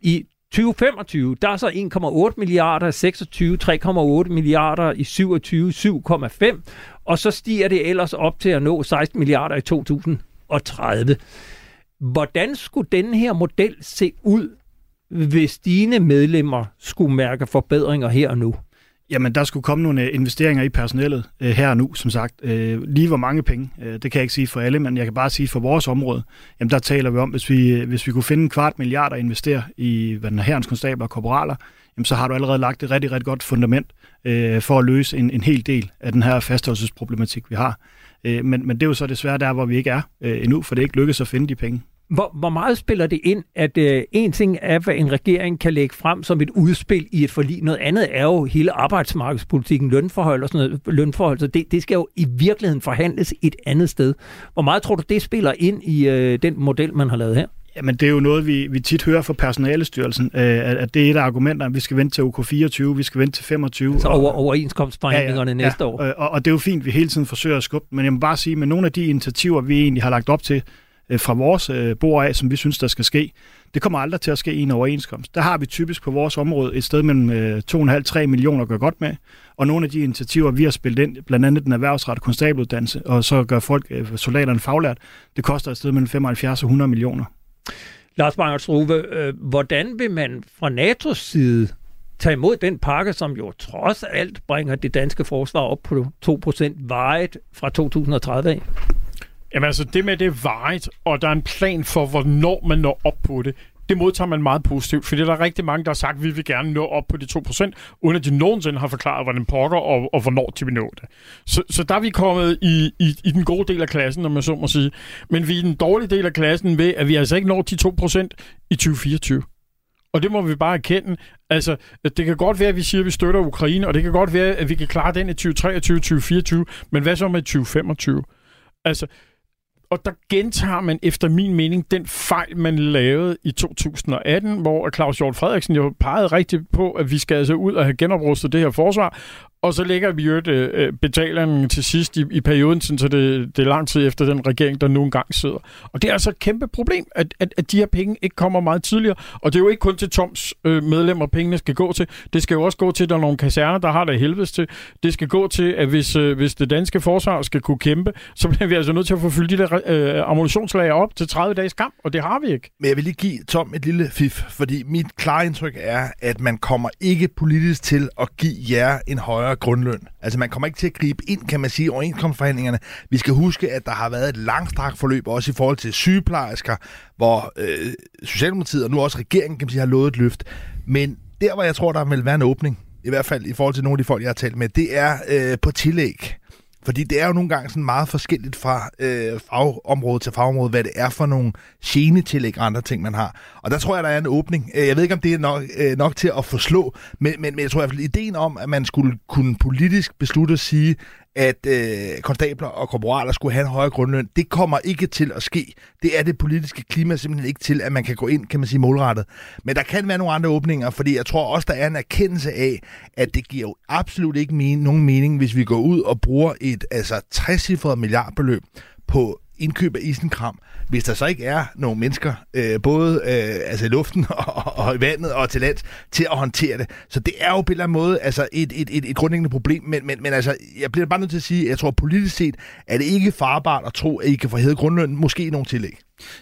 I 2025, der er så 1,8 milliarder, 26 3,8 milliarder, i 27 7,5, og så stiger det ellers op til at nå 16 milliarder i 2030. Hvordan skulle denne her model se ud, hvis dine medlemmer skulle mærke forbedringer her og nu? Jamen, der skulle komme nogle øh, investeringer i personellet øh, her og nu, som sagt. Øh, lige hvor mange penge, øh, det kan jeg ikke sige for alle, men jeg kan bare sige for vores område, jamen der taler vi om, hvis vi, øh, hvis vi kunne finde en kvart milliard at investere i hvad den er, herrens konstabler og korporaler, jamen så har du allerede lagt et rigtig, rigtig godt fundament øh, for at løse en, en hel del af den her fastholdelsesproblematik, vi har. Øh, men, men det er jo så desværre der, hvor vi ikke er øh, endnu, for det er ikke lykkedes at finde de penge. Hvor, hvor meget spiller det ind, at øh, en ting er, hvad en regering kan lægge frem som et udspil i et forlig. Noget andet er jo hele arbejdsmarkedspolitikken, lønforhold og sådan noget. Lønforhold, så det, det skal jo i virkeligheden forhandles et andet sted. Hvor meget tror du, det spiller ind i øh, den model, man har lavet her? Jamen, det er jo noget, vi, vi tit hører fra personalestyrelsen, øh, at, at det er et af argumenterne, vi skal vente til UK 24, vi skal vente til 25. Så over overenskomstforhandlingerne ja, ja, næste ja, år. Og, og det er jo fint, vi hele tiden forsøger at skubbe, men jeg må bare sige, med nogle af de initiativer, vi egentlig har lagt op til, øh, fra vores øh, bord af, som vi synes, der skal ske. Det kommer aldrig til at ske i en overenskomst. Der har vi typisk på vores område et sted mellem øh, 2,5-3 millioner at gøre godt med, og nogle af de initiativer, vi har spillet ind, blandt andet den erhvervsrette konstabeluddannelse, og så gør folk, øh, soldaterne faglært, det koster et sted mellem 75 og 100 millioner. Lars Bangert øh, hvordan vil man fra NATO's side tage imod den pakke, som jo trods alt bringer det danske forsvar op på 2% vejet fra 2030 af? Jamen altså, det med det er vejet, og der er en plan for, hvornår man når op på det, det modtager man meget positivt, fordi der er rigtig mange, der har sagt, at vi vil gerne nå op på de 2%, uden at de nogensinde har forklaret, hvordan pokker og, og hvornår de vil nå det. Så, så der er vi kommet i, i, i den gode del af klassen, om man så må sige. Men vi er i den dårlige del af klassen ved, at vi altså ikke når de 2% i 2024. Og det må vi bare erkende. Altså, det kan godt være, at vi siger, at vi støtter Ukraine, og det kan godt være, at vi kan klare den i 2023-2024, men hvad så med 2025? Altså, og der gentager man efter min mening den fejl, man lavede i 2018, hvor Claus Hjort Frederiksen jo pegede rigtigt på, at vi skal altså ud og have genoprustet det her forsvar, og så lægger vi jo øh, øh betalingen til sidst i, i perioden, så det, det er lang tid efter den regering, der nu engang sidder. Og det er altså et kæmpe problem, at, at, at de her penge ikke kommer meget tidligere. Og det er jo ikke kun til Toms øh, medlemmer, pengene skal gå til. Det skal jo også gå til, at der er nogle kaserner, der har det helvedes til. Det skal gå til, at hvis, øh, hvis det danske forsvar skal kunne kæmpe, så bliver vi altså nødt til at få fyldt de der øh, ammunitionslager op til 30 dages kamp, og det har vi ikke. Men jeg vil lige give Tom et lille fif, fordi mit klare indtryk er, at man kommer ikke politisk til at give jer en højere større grundløn. Altså man kommer ikke til at gribe ind, kan man sige, overenskomstforhandlingerne. Vi skal huske, at der har været et langstrakt forløb, også i forhold til sygeplejersker, hvor øh, Socialdemokratiet og nu også regeringen, kan man sige, har lovet et løft. Men der, hvor jeg tror, der vil være en åbning, i hvert fald i forhold til nogle af de folk, jeg har talt med, det er øh, på tillæg. Fordi det er jo nogle gange sådan meget forskelligt fra øh, fagområde til fagområde, hvad det er for nogle genetillæg og andre ting, man har. Og der tror jeg, der er en åbning. Øh, jeg ved ikke, om det er nok, øh, nok til at forslå, men, men, men jeg tror i hvert fald, ideen om, at man skulle kunne politisk beslutte at sige, at øh, konstabler og korporaler skulle have en højere grundløn. Det kommer ikke til at ske. Det er det politiske klima simpelthen ikke til, at man kan gå ind, kan man sige, målrettet. Men der kan være nogle andre åbninger, fordi jeg tror også, der er en erkendelse af, at det giver jo absolut ikke men- nogen mening, hvis vi går ud og bruger et altså 60 milliardbeløb på indkøb af isenkram, hvis der så ikke er nogle mennesker, øh, både øh, altså i luften og, og i vandet og til lands, til at håndtere det. Så det er jo på en eller anden måde altså et, et, et, et grundlæggende problem, men, men, men altså, jeg bliver bare nødt til at sige, at jeg tror politisk set, er det ikke farbart at tro, at I kan få hævet grundlønnen, måske i nogle tillæg.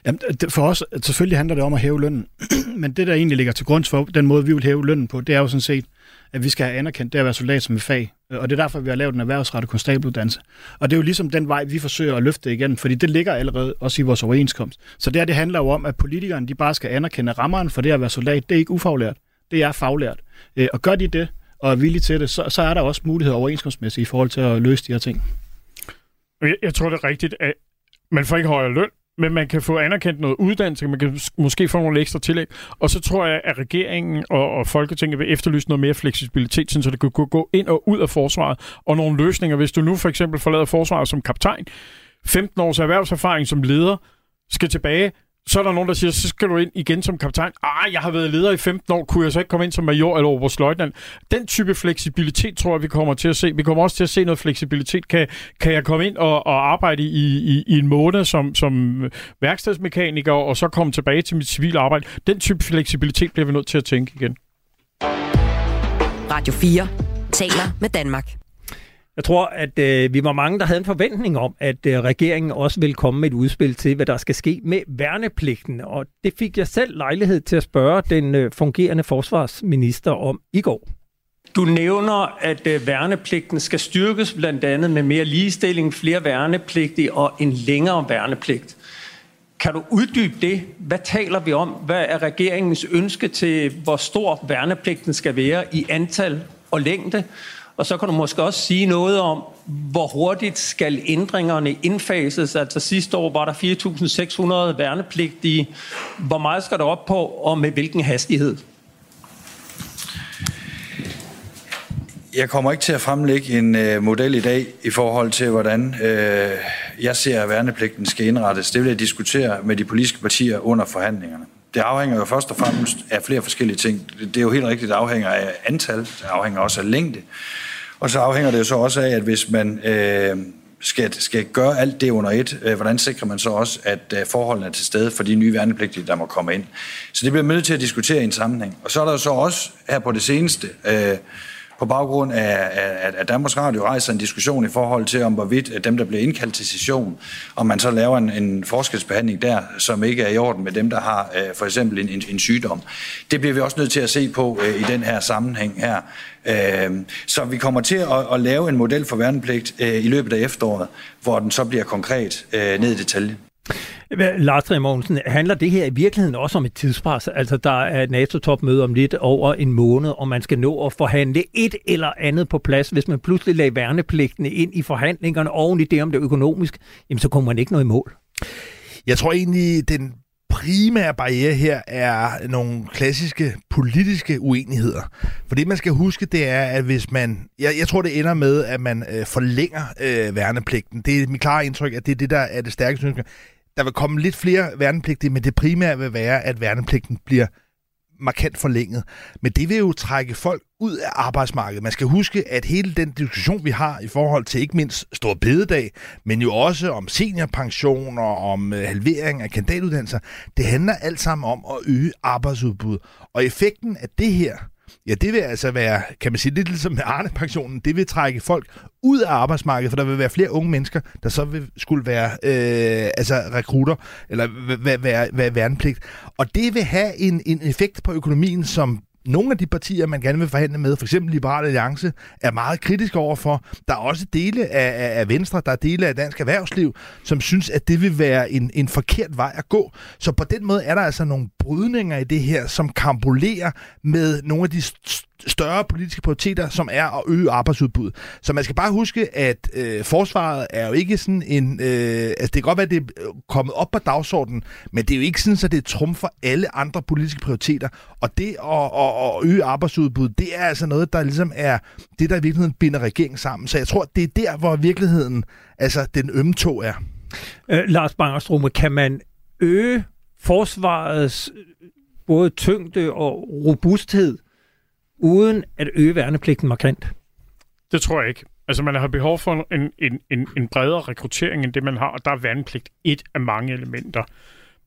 Jamen, for os, selvfølgelig handler det om at hæve lønnen, men det, der egentlig ligger til grund for den måde, vi vil hæve lønnen på, det er jo sådan set, at vi skal have anerkendt det at være soldat som et fag. Øh, og det er derfor, vi har lavet en erhvervsrettet konstabeluddannelse. Og det er jo ligesom den vej, vi forsøger at løfte igen, fordi det ligger allerede også i vores overenskomst. Så det her, det handler jo om, at politikerne de bare skal anerkende rammeren for det at være soldat. Det er ikke ufaglært, det er faglært. Øh, og gør de det, og er villige til det, så, så er der også muligheder overenskomstmæssigt i forhold til at løse de her ting. Jeg, jeg tror, det er rigtigt, at man får ikke højere løn, men man kan få anerkendt noget uddannelse, man kan måske få nogle ekstra tillæg. Og så tror jeg, at regeringen og, og Folketinget vil efterlyse noget mere fleksibilitet, så det kan gå ind og ud af forsvaret, og nogle løsninger. Hvis du nu for eksempel forlader forsvaret som kaptajn, 15 års erhvervserfaring som leder, skal tilbage, så er der nogen, der siger, så skal du ind igen som kaptajn. Ah, jeg har været leder i 15 år, kunne jeg så ikke komme ind som major eller oberstløjtnant? Den type fleksibilitet tror jeg, vi kommer til at se. Vi kommer også til at se noget fleksibilitet. Kan, kan jeg komme ind og, og arbejde i, i, i en måned som, som værkstedsmekaniker, og så komme tilbage til mit civile arbejde? Den type fleksibilitet bliver vi nødt til at tænke igen. Radio 4 taler med Danmark. Jeg tror, at øh, vi var mange, der havde en forventning om, at øh, regeringen også vil komme med et udspil til, hvad der skal ske med værnepligten. Og det fik jeg selv lejlighed til at spørge den øh, fungerende forsvarsminister om i går. Du nævner, at øh, værnepligten skal styrkes blandt andet med mere ligestilling, flere værnepligtige og en længere værnepligt. Kan du uddybe det? Hvad taler vi om? Hvad er regeringens ønske til, hvor stor værnepligten skal være i antal og længde? Og så kan du måske også sige noget om, hvor hurtigt skal ændringerne indfases. Altså sidste år var der 4.600 værnepligtige. Hvor meget skal der op på, og med hvilken hastighed? Jeg kommer ikke til at fremlægge en øh, model i dag i forhold til, hvordan øh, jeg ser, at værnepligten skal indrettes. Det vil jeg diskutere med de politiske partier under forhandlingerne. Det afhænger jo først og fremmest af flere forskellige ting. Det er jo helt rigtigt, det afhænger af antal, det afhænger også af længde. Og så afhænger det jo så også af, at hvis man øh, skal, skal gøre alt det under et, øh, hvordan sikrer man så også, at øh, forholdene er til stede for de nye værnepligtige, der må komme ind. Så det bliver nødt til at diskutere i en sammenhæng. Og så er der jo så også her på det seneste... Øh, på baggrund af, at, at Danmarks Radio rejser en diskussion i forhold til, om hvorvidt øh, dem, der bliver indkaldt til session, om man så laver en, en forskelsbehandling der, som ikke er i orden med dem, der har øh, for eksempel en, en, en sygdom. Det bliver vi også nødt til at se på øh, i den her sammenhæng her. Øh, så vi kommer til at, at lave en model for værnepligt øh, i løbet af efteråret, hvor den så bliver konkret øh, ned i detalje. Lars Mogensen, handler det her i virkeligheden også om et tidspres? Altså, der er et NATO-topmøde om lidt over en måned, og man skal nå at forhandle et eller andet på plads. Hvis man pludselig lagde værnepligtene ind i forhandlingerne oven i det om det økonomisk, jamen så kommer man ikke noget i mål. Jeg tror egentlig, den primære barriere her er nogle klassiske politiske uenigheder. For det, man skal huske, det er, at hvis man... Jeg, jeg tror, det ender med, at man øh, forlænger øh, værnepligten. Det er mit klare indtryk, at det er det, der er det stærkeste ønske der vil komme lidt flere værnepligtige, men det primære vil være, at værnepligten bliver markant forlænget. Men det vil jo trække folk ud af arbejdsmarkedet. Man skal huske, at hele den diskussion, vi har i forhold til ikke mindst stor bededag, men jo også om seniorpension og om øh, halvering af kandidatuddannelser, det handler alt sammen om at øge arbejdsudbud. Og effekten af det her, Ja, det vil altså være, kan man sige, lidt ligesom med Arne-pensionen, det vil trække folk ud af arbejdsmarkedet, for der vil være flere unge mennesker, der så vil skulle være øh, altså rekrutter, eller være, være, være værnepligt. Og det vil have en, en effekt på økonomien, som nogle af de partier, man gerne vil forhandle med, f.eks. Liberale Alliance, er meget kritiske overfor. Der er også dele af, af, af Venstre, der er dele af dansk erhvervsliv, som synes, at det vil være en, en forkert vej at gå. Så på den måde er der altså nogle brydninger i det her, som kambolerer med nogle af de større politiske prioriteter, som er at øge arbejdsudbuddet. Så man skal bare huske, at øh, forsvaret er jo ikke sådan en... Øh, altså det kan godt være, at det er øh, kommet op på dagsordenen, men det er jo ikke sådan, at det trumfer alle andre politiske prioriteter. Og det at, at, at øge arbejdsudbuddet, det er altså noget, der ligesom er det, der i virkeligheden binder regeringen sammen. Så jeg tror, det er der, hvor virkeligheden, altså den ømme tog er. Øh, Lars Bangerstrumme, kan man øge forsvarets øh, både tyngde og robusthed uden at øge værnepligten markant? Det tror jeg ikke. Altså, man har behov for en, en, en, en bredere rekruttering end det, man har, og der er værnepligt et af mange elementer.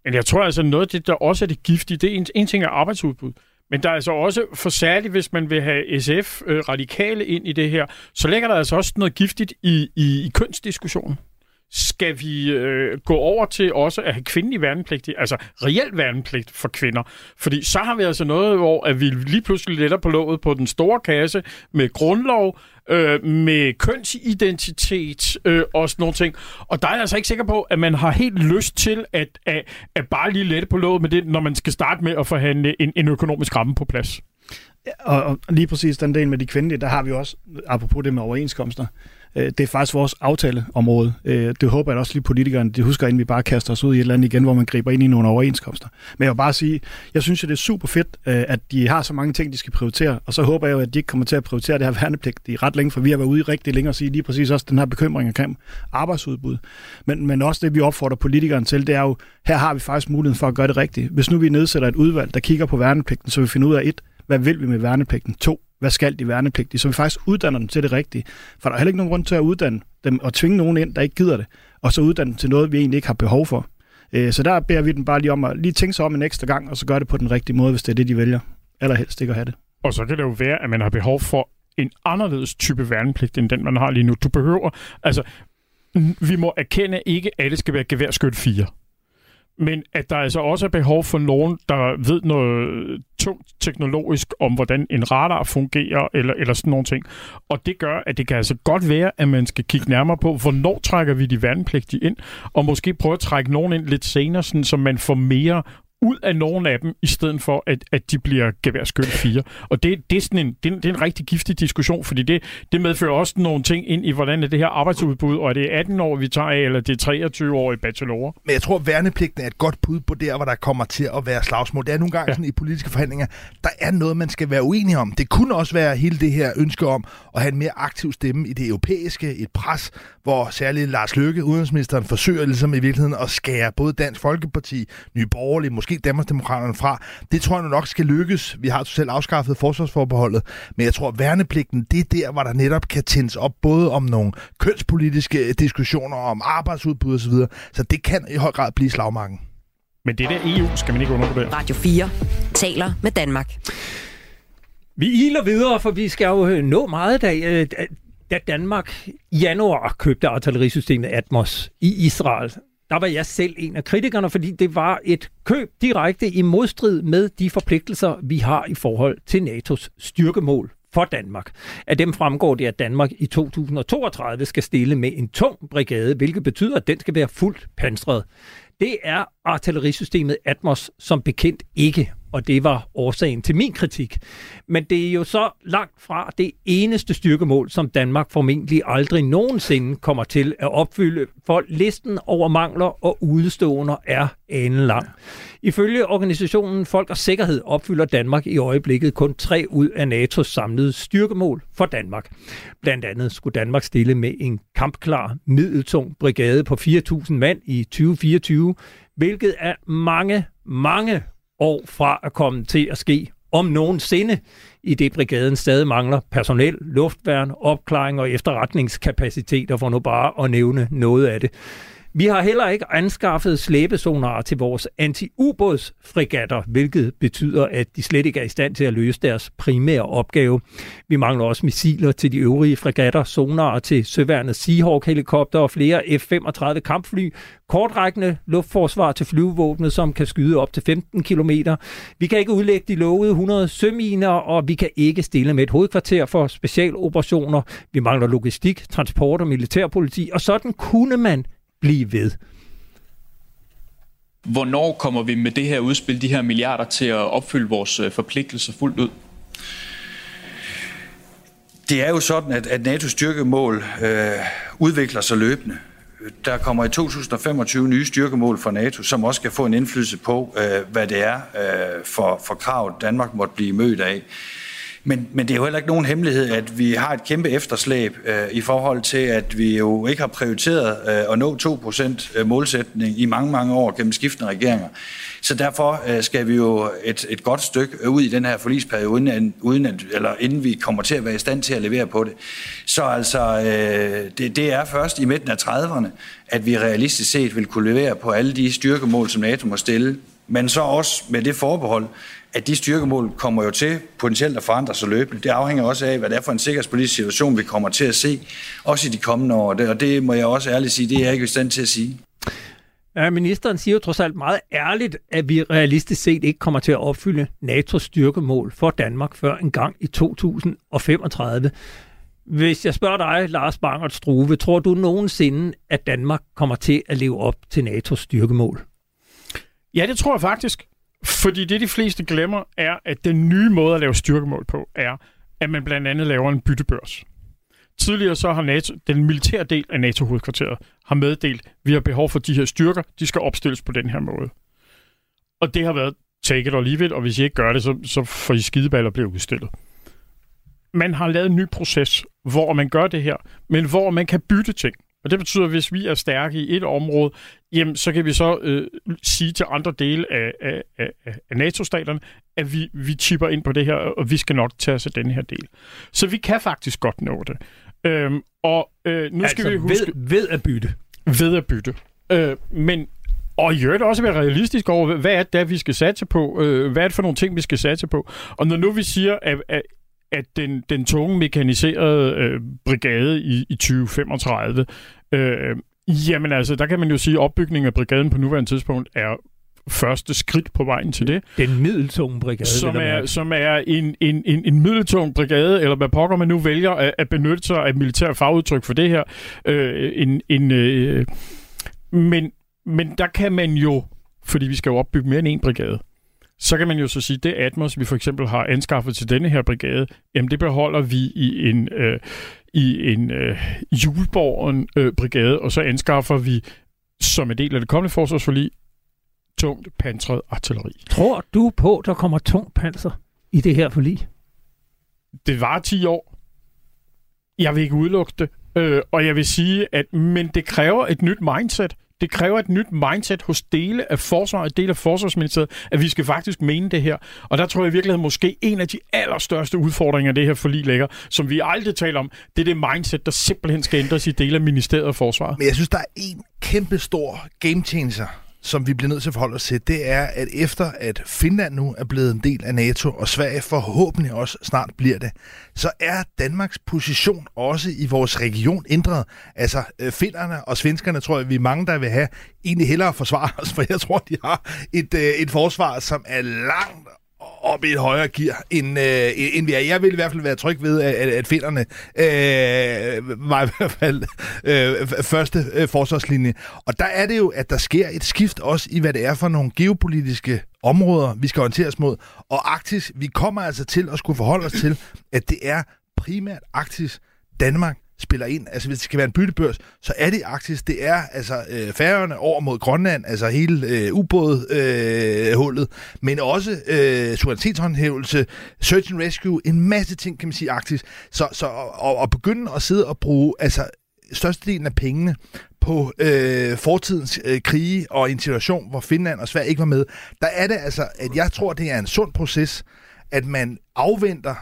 Men jeg tror altså, noget af det, der også er det giftige, det er en, en ting er arbejdsudbud. Men der er altså også, for særligt hvis man vil have SF øh, radikale ind i det her, så ligger der altså også noget giftigt i, i, i kønsdiskussionen skal vi øh, gå over til også at have kvindelig værnepligt, altså reelt værnepligt for kvinder? Fordi så har vi altså noget, hvor at vi lige pludselig letter på låget på den store kasse med grundlov, øh, med kønsidentitet øh, og sådan nogle ting. Og der er jeg altså ikke sikker på, at man har helt lyst til at, at, at bare lige lette på låget med det, når man skal starte med at forhandle en, en økonomisk ramme på plads. Og, og lige præcis den del med de kvindelige, der har vi også, apropos det med overenskomster, Øh, det er faktisk vores aftaleområde. Øh, det håber jeg også lige politikerne, de husker, inden vi bare kaster os ud i et eller andet igen, hvor man griber ind i nogle overenskomster. Men jeg vil bare sige, jeg synes det er super fedt, øh, at de har så mange ting, de skal prioritere, og så håber jeg jo, at de ikke kommer til at prioritere det her værnepligt i ret længe, for vi har været ude i rigtig længe og sige lige præcis også den her bekymring omkring arbejdsudbud. Men, men også det, vi opfordrer politikerne til, det er jo, her har vi faktisk muligheden for at gøre det rigtigt. Hvis nu vi nedsætter et udvalg, der kigger på værnepligten, så vi finder ud af et, hvad vil vi med værnepligten? To, hvad skal de værnepligtige? Så vi faktisk uddanner dem til det rigtige. For der er heller ikke nogen grund til at uddanne dem og tvinge nogen ind, der ikke gider det, og så uddanne dem til noget, vi egentlig ikke har behov for. Øh, så der beder vi dem bare lige om at lige tænke sig om en ekstra gang, og så gøre det på den rigtige måde, hvis det er det, de vælger. Eller helst ikke at have det. Og så kan det jo være, at man har behov for en anderledes type værnepligt, end den, man har lige nu. Du behøver, altså, vi må erkende ikke, at alle skal være geværskyt 4 men at der altså også er behov for nogen, der ved noget tungt teknologisk om, hvordan en radar fungerer, eller, eller sådan nogle ting. Og det gør, at det kan altså godt være, at man skal kigge nærmere på, hvornår trækker vi de værnepligtige ind, og måske prøve at trække nogen ind lidt senere, sådan, så man får mere ud af nogle af dem, i stedet for, at, at de bliver geværskyld 4. Og det, det, er sådan en, det, er, det er en rigtig giftig diskussion, fordi det, det medfører også nogle ting ind i, hvordan er det her arbejdsudbud, og er det 18 år, vi tager af, eller det er 23 år i bachelor. Men jeg tror, at værnepligten er et godt bud på der, hvor der kommer til at være slagsmål. Det er nogle gange ja. sådan i politiske forhandlinger, der er noget, man skal være uenig om. Det kunne også være hele det her ønske om at have en mere aktiv stemme i det europæiske, et pres, hvor særligt Lars Løkke, udenrigsministeren, forsøger ligesom i virkeligheden at skære både Dansk Folkeparti, Nye Borgerlige, måske Danmarksdemokraterne fra. Det tror jeg nok skal lykkes. Vi har selv afskaffet forsvarsforbeholdet, men jeg tror, at værnepligten, det er der, hvor der netop kan tændes op både om nogle kønspolitiske diskussioner, om arbejdsudbud osv. Så det kan i høj grad blive slagmarken. Men det der EU skal man ikke undervurdere. Radio 4 taler med Danmark. Vi iler videre, for vi skal jo nå meget dag da Danmark i januar købte artillerisystemet Atmos i Israel, der var jeg selv en af kritikerne, fordi det var et køb direkte i modstrid med de forpligtelser, vi har i forhold til NATO's styrkemål for Danmark. Af dem fremgår det, at Danmark i 2032 skal stille med en tung brigade, hvilket betyder, at den skal være fuldt pansret. Det er artillerisystemet Atmos som bekendt ikke, og det var årsagen til min kritik. Men det er jo så langt fra det eneste styrkemål, som Danmark formentlig aldrig nogensinde kommer til at opfylde, for listen over mangler og udstående er lang. Ifølge organisationen Folk og Sikkerhed opfylder Danmark i øjeblikket kun tre ud af NATO's samlede styrkemål for Danmark. Blandt andet skulle Danmark stille med en kampklar, middeltung brigade på 4.000 mand i 2024, hvilket er mange, mange år fra at komme til at ske om nogensinde, i det brigaden stadig mangler personel, luftværn, opklaring og efterretningskapaciteter, for nu bare at nævne noget af det. Vi har heller ikke anskaffet slæbesonarer til vores anti-ubådsfregatter, hvilket betyder, at de slet ikke er i stand til at løse deres primære opgave. Vi mangler også missiler til de øvrige fregatter, sonarer til søværnet Seahawk-helikopter og flere F-35 kampfly, kortrækkende luftforsvar til flyvevåbnet, som kan skyde op til 15 km. Vi kan ikke udlægge de lovede 100 søminer, og vi kan ikke stille med et hovedkvarter for specialoperationer. Vi mangler logistik, transport og militærpoliti, og sådan kunne man blive ved. Hvornår kommer vi med det her udspil, de her milliarder, til at opfylde vores øh, forpligtelser fuldt ud? Det er jo sådan, at, at NATO's styrkemål øh, udvikler sig løbende. Der kommer i 2025 nye styrkemål for NATO, som også skal få en indflydelse på, øh, hvad det er øh, for, for krav, Danmark måtte blive mødt af. Men, men det er jo heller ikke nogen hemmelighed, at vi har et kæmpe efterslæb øh, i forhold til, at vi jo ikke har prioriteret øh, at nå 2% øh, målsætning i mange, mange år gennem skiftende regeringer. Så derfor øh, skal vi jo et, et godt stykke ud i den her forlisperiode, uden, uden at, eller inden vi kommer til at være i stand til at levere på det. Så altså, øh, det, det er først i midten af 30'erne, at vi realistisk set vil kunne levere på alle de styrkemål, som NATO må stille men så også med det forbehold, at de styrkemål kommer jo til potentielt at forandre sig løbende. Det afhænger også af, hvad det er for en sikkerhedspolitisk situation, vi kommer til at se, også i de kommende år. Og det må jeg også ærligt sige, det er jeg ikke i stand til at sige. Ja, ministeren siger jo trods alt meget ærligt, at vi realistisk set ikke kommer til at opfylde NATO's styrkemål for Danmark før en gang i 2035. Hvis jeg spørger dig, Lars Bangert Struve, tror du nogensinde, at Danmark kommer til at leve op til NATO's styrkemål? Ja, det tror jeg faktisk. Fordi det, de fleste glemmer, er, at den nye måde at lave styrkemål på, er, at man blandt andet laver en byttebørs. Tidligere så har NATO, den militære del af NATO-hovedkvarteret har meddelt, at vi har behov for de her styrker, de skal opstilles på den her måde. Og det har været take it or leave it, og hvis I ikke gør det, så, så får I skideballer bliver udstillet. Man har lavet en ny proces, hvor man gør det her, men hvor man kan bytte ting. Og det betyder, at hvis vi er stærke i et område, jamen, så kan vi så øh, sige til andre dele af, af, af, af NATO-staterne, at vi, vi chipper ind på det her, og vi skal nok tage os af den her del. Så vi kan faktisk godt nå det. Øhm, og øh, nu altså skal vi huske... Ved, ved at bytte. Ved at bytte. Øh, men og i øvrigt også være realistisk over, hvad er det, vi skal satse på? Øh, hvad er det for nogle ting, vi skal satse på? Og når nu vi siger, at, at, at den, den tunge mekaniserede øh, brigade i, i 2035, øh, jamen altså, der kan man jo sige, at opbygningen af brigaden på nuværende tidspunkt er første skridt på vejen til det. Den middeltunge brigade. Som er, som er en, en, en, en middeltung brigade, eller hvad pokker man nu vælger at, at benytte sig af militær fagudtryk for det her. Øh, en, en, øh, men, men der kan man jo, fordi vi skal jo opbygge mere end en brigade, så kan man jo så sige, det Atmos, vi for eksempel har anskaffet til denne her brigade, jamen det beholder vi i en, øh, i en øh, juleborgen øh, brigade, og så anskaffer vi som en del af det kommende forsvarsforlig tungt pansret artilleri. Tror du på, der kommer tungt panser i det her forlig? Det var 10 år. Jeg vil ikke udelukke det. Øh, og jeg vil sige, at men det kræver et nyt mindset. Det kræver et nyt mindset hos dele af forsvaret, dele af forsvarsministeriet, at vi skal faktisk mene det her. Og der tror jeg i virkeligheden måske en af de allerstørste udfordringer, det her forlig lægger, som vi aldrig taler om, det er det mindset, der simpelthen skal ændres i dele af ministeriet og forsvaret. Men jeg synes, der er en kæmpe stor game changer som vi bliver nødt til at forholde os til, det er, at efter at Finland nu er blevet en del af NATO, og Sverige forhåbentlig også snart bliver det, så er Danmarks position også i vores region ændret. Altså, øh, finnerne og svenskerne tror jeg, vi er mange, der vil have egentlig hellere forsvare os, for jeg tror, de har et, øh, et forsvar, som er langt op i et højere gear, end, øh, end vi er. Jeg vil i hvert fald være tryg ved, at, at finderne øh, var i hvert fald øh, første øh, forsvarslinje. Og der er det jo, at der sker et skift også i, hvad det er for nogle geopolitiske områder, vi skal orienteres mod. Og Arktis, vi kommer altså til at skulle forholde os til, at det er primært Arktis, Danmark, spiller ind. Altså hvis det skal være en byttebørs, så er det Arktis. Det er altså øh, færgerne over mod Grønland, altså hele øh, ubådhullet, øh, men også øh, suverænitetshåndhævelse, search and rescue, en masse ting, kan man sige, Arktis. Så, så og, og begynde at sidde og bruge altså størstedelen af pengene på øh, fortidens øh, krige og en situation, hvor Finland og Sverige ikke var med, der er det altså, at jeg tror, det er en sund proces, at man afventer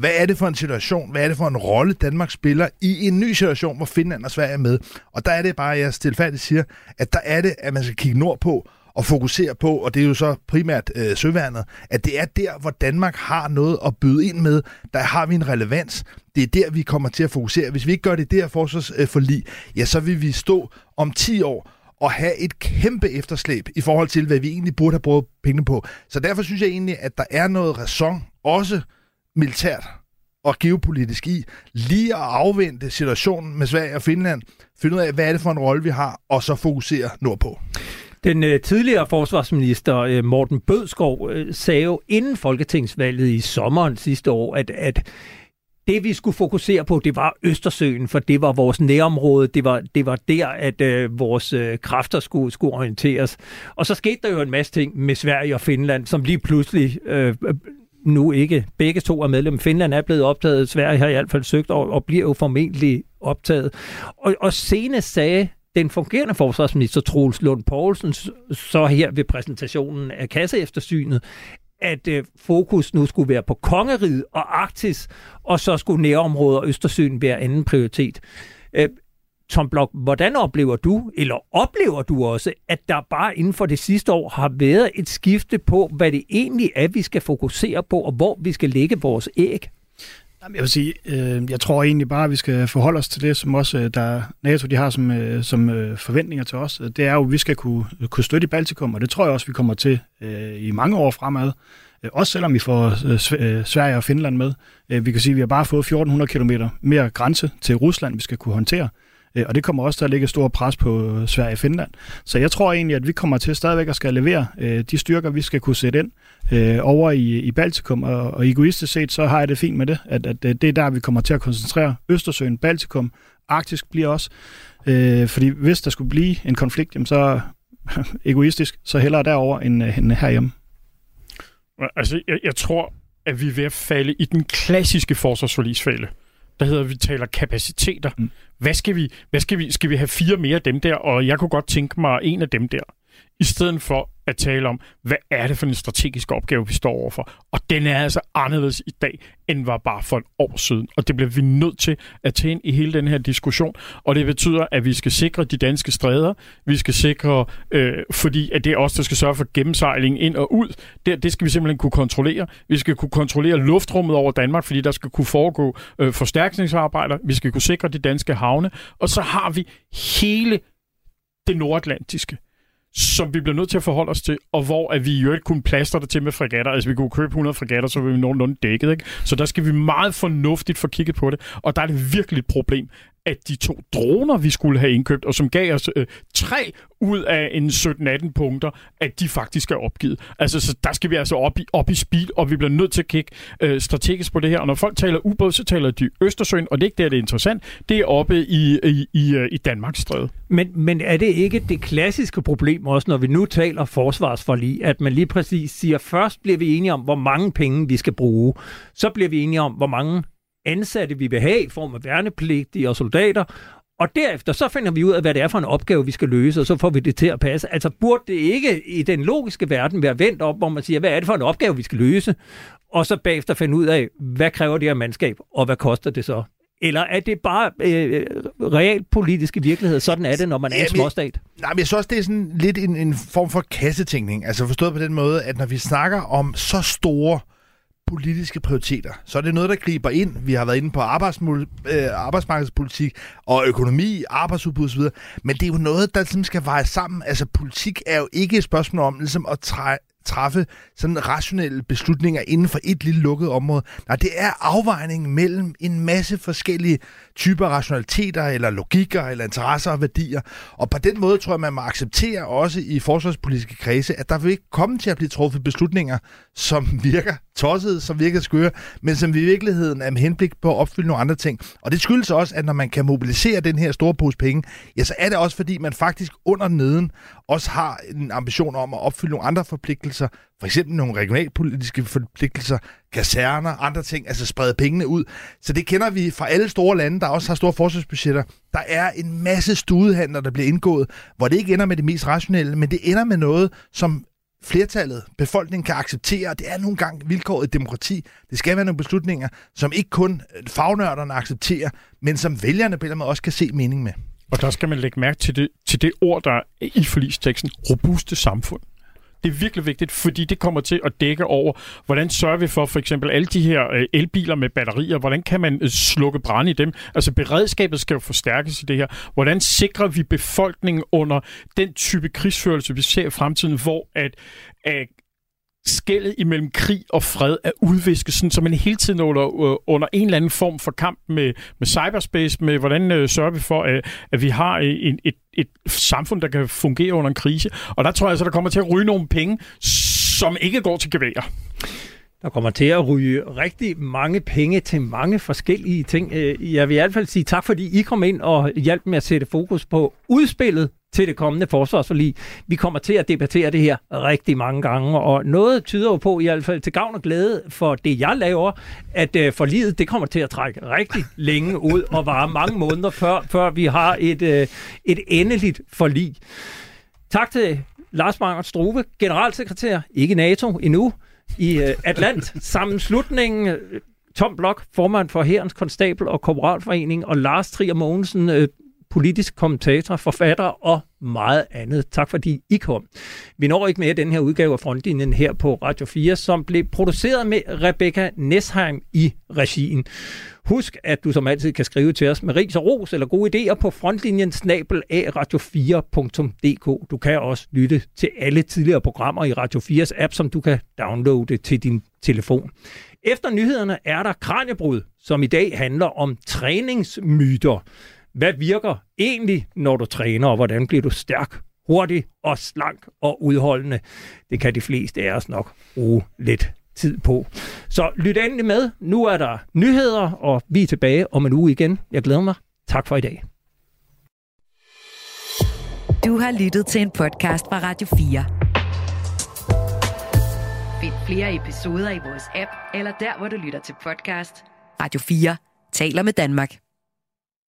hvad er det for en situation, hvad er det for en rolle, Danmark spiller i en ny situation, hvor Finland og Sverige er med. Og der er det bare, jeg stilfærdigt siger, at der er det, at man skal kigge nordpå og fokusere på, og det er jo så primært øh, søværnet, at det er der, hvor Danmark har noget at byde ind med. Der har vi en relevans. Det er der, vi kommer til at fokusere. Hvis vi ikke gør det der forsvarsforlig, ja, så vil vi stå om 10 år og have et kæmpe efterslæb i forhold til, hvad vi egentlig burde have brugt penge på. Så derfor synes jeg egentlig, at der er noget ræson, også militært og geopolitisk i, lige at afvente situationen med Sverige og Finland, finde ud af, hvad er det for en rolle, vi har, og så fokusere nordpå. Den øh, tidligere forsvarsminister øh, Morten Bødskov øh, sagde jo inden folketingsvalget i sommeren sidste år, at, at det vi skulle fokusere på, det var Østersøen, for det var vores nærområde, det var, det var der, at øh, vores øh, kræfter skulle, skulle orienteres. Og så skete der jo en masse ting med Sverige og Finland, som lige pludselig øh, nu ikke begge to er medlem. Finland er blevet optaget, Sverige har i hvert fald søgt og, og bliver jo formentlig optaget. Og, og senest sagde den fungerende forsvarsminister Troels Lund Poulsen så her ved præsentationen af kasseeftersynet, at øh, fokus nu skulle være på kongeriget og Arktis, og så skulle nærområder og Østersøen være anden prioritet. Øh, Tom Blok, hvordan oplever du, eller oplever du også, at der bare inden for det sidste år har været et skifte på, hvad det egentlig er, vi skal fokusere på, og hvor vi skal lægge vores æg? Jamen, jeg vil sige, øh, jeg tror egentlig bare, at vi skal forholde os til det, som også øh, der NATO de har som, øh, som øh, forventninger til os. Det er jo, at vi skal kunne, kunne støtte i Baltikum, og det tror jeg også, vi kommer til øh, i mange år fremad. Øh, også selvom vi får øh, øh Sverige og Finland med. Vi kan sige, at vi har bare fået 1400 km mere grænse til Rusland, vi skal kunne håndtere. Øh, og det kommer også til at lægge stor pres på øh, Sverige og Finland. Så jeg tror egentlig, at vi kommer til stadigvæk at skal levere øh, de styrker, vi skal kunne sætte ind over i, i Baltikum. Og, og egoistisk set, så har jeg det fint med det, at, at det er der, vi kommer til at koncentrere Østersøen, Baltikum, Arktisk bliver også. Øh, fordi hvis der skulle blive en konflikt, jamen så egoistisk, så hellere derover end, end herhjemme. Altså, jeg, jeg tror, at vi er ved at falde i den klassiske forsvarsforlisfælde der hedder, at vi taler kapaciteter. Mm. Hvad skal vi, hvad skal vi, skal vi have fire mere af dem der? Og jeg kunne godt tænke mig en af dem der. I stedet for at tale om, hvad er det for en strategisk opgave, vi står overfor. Og den er altså anderledes i dag, end var bare for et år siden. Og det bliver vi nødt til at tage ind i hele den her diskussion. Og det betyder, at vi skal sikre de danske stræder. Vi skal sikre, øh, fordi at det er os, der skal sørge for gennemsejling ind og ud. Det, det skal vi simpelthen kunne kontrollere. Vi skal kunne kontrollere luftrummet over Danmark, fordi der skal kunne foregå øh, forstærkningsarbejder. Vi skal kunne sikre de danske havne. Og så har vi hele det nordatlantiske som vi bliver nødt til at forholde os til, og hvor at vi jo ikke kunne plaster det til med fregatter. Altså, vi kunne købe 100 fregatter, så ville vi nogenlunde dækket, ikke? Så der skal vi meget fornuftigt få kigget på det, og der er det virkelig et problem, at de to droner, vi skulle have indkøbt, og som gav os øh, tre ud af en 17-18 punkter, at de faktisk er opgivet. Altså, så der skal vi altså op i, op i speed, og vi bliver nødt til at kigge øh, strategisk på det her. Og når folk taler ubåd, så taler de Østersøen, og det er ikke der, det er interessant. Det er oppe i, i, i, øh, i Danmarks stræde. Men, men er det ikke det klassiske problem også, når vi nu taler forsvarsforlig, at man lige præcis siger, først bliver vi enige om, hvor mange penge vi skal bruge, så bliver vi enige om, hvor mange ansatte, vi vil have i form af værnepligtige og soldater, og derefter så finder vi ud af, hvad det er for en opgave, vi skal løse, og så får vi det til at passe. Altså burde det ikke i den logiske verden være vendt op, hvor man siger, hvad er det for en opgave, vi skal løse? Og så bagefter finde ud af, hvad kræver det her mandskab, og hvad koster det så? Eller er det bare øh, realpolitiske virkelighed? Sådan er det, når man er en småstat. Nej, men jeg synes også, det er sådan lidt en, en form for kassetænkning. Altså forstået på den måde, at når vi snakker om så store politiske prioriteter, så er det noget, der griber ind. Vi har været inde på arbejdsmul- øh, arbejdsmarkedspolitik og økonomi, arbejdsudbud osv., men det er jo noget, der ligesom skal veje sammen. Altså politik er jo ikke et spørgsmål om ligesom at træ- træffe sådan rationelle beslutninger inden for et lille lukket område. Nej, det er afvejning mellem en masse forskellige typer rationaliteter, eller logikker, eller interesser og værdier. Og på den måde tror jeg, man må acceptere også i forsvarspolitiske kredse, at der vil ikke komme til at blive truffet beslutninger, som virker tosset, som virker skøre, men som i virkeligheden er med henblik på at opfylde nogle andre ting. Og det skyldes også, at når man kan mobilisere den her store pose penge, ja, så er det også fordi, man faktisk under neden også har en ambition om at opfylde nogle andre forpligtelser, for eksempel nogle regionalpolitiske forpligtelser, kaserner, andre ting, altså sprede pengene ud. Så det kender vi fra alle store lande, der også har store forsvarsbudgetter. Der er en masse studehandler, der bliver indgået, hvor det ikke ender med det mest rationelle, men det ender med noget, som flertallet, befolkningen kan acceptere, det er nogle gange vilkåret i demokrati. Det skal være nogle beslutninger, som ikke kun fagnørderne accepterer, men som vælgerne på en eller anden måde også kan se mening med. Og der skal man lægge mærke til det, til det ord, der er i forlisteksten, robuste samfund. Det er virkelig vigtigt, fordi det kommer til at dække over, hvordan sørger vi for for eksempel alle de her øh, elbiler med batterier, hvordan kan man øh, slukke brand i dem? Altså beredskabet skal jo forstærkes i det her. Hvordan sikrer vi befolkningen under den type krigsførelse, vi ser i fremtiden, hvor at, at skældet imellem krig og fred er udvisket, sådan, så man hele tiden under, øh, under en eller anden form for kamp med, med cyberspace, med hvordan øh, sørger vi for, at, at vi har øh, en, et, et samfund, der kan fungere under en krise. Og der tror jeg altså, der kommer til at ryge nogle penge, som ikke går til geværer. Der kommer til at ryge rigtig mange penge til mange forskellige ting. Øh, jeg vil i hvert fald sige tak, fordi I kom ind og hjalp med at sætte fokus på udspillet til det kommende forsvarsforlig. Vi kommer til at debattere det her rigtig mange gange, og noget tyder jo på, i hvert fald til gavn og glæde for det, jeg laver, at uh, forliget det kommer til at trække rigtig længe ud og vare mange måneder, før, før vi har et, øh, et endeligt forlig. Tak til Lars Mangert Struve, generalsekretær, ikke NATO endnu, i øh, Atlant sammenslutningen. Tom Blok, formand for Herrens Konstabel og Korporalforening, og Lars Trier Mogensen, politisk kommentator, forfatter og meget andet. Tak fordi I kom. Vi når ikke med den her udgave af Frontlinjen her på Radio 4, som blev produceret med Rebecca Nesheim i regien. Husk, at du som altid kan skrive til os med ris og ros eller gode idéer på frontlinjen snabel af radio4.dk. Du kan også lytte til alle tidligere programmer i Radio 4's app, som du kan downloade til din telefon. Efter nyhederne er der Kranjebrud, som i dag handler om træningsmyter. Hvad virker egentlig, når du træner, og hvordan bliver du stærk, hurtig og slank og udholdende? Det kan de fleste af os nok bruge lidt tid på. Så lyt endelig med. Nu er der nyheder, og vi er tilbage om en uge igen. Jeg glæder mig. Tak for i dag. Du har lyttet til en podcast fra Radio 4. Find flere episoder i vores app, eller der, hvor du lytter til podcast. Radio 4 taler med Danmark.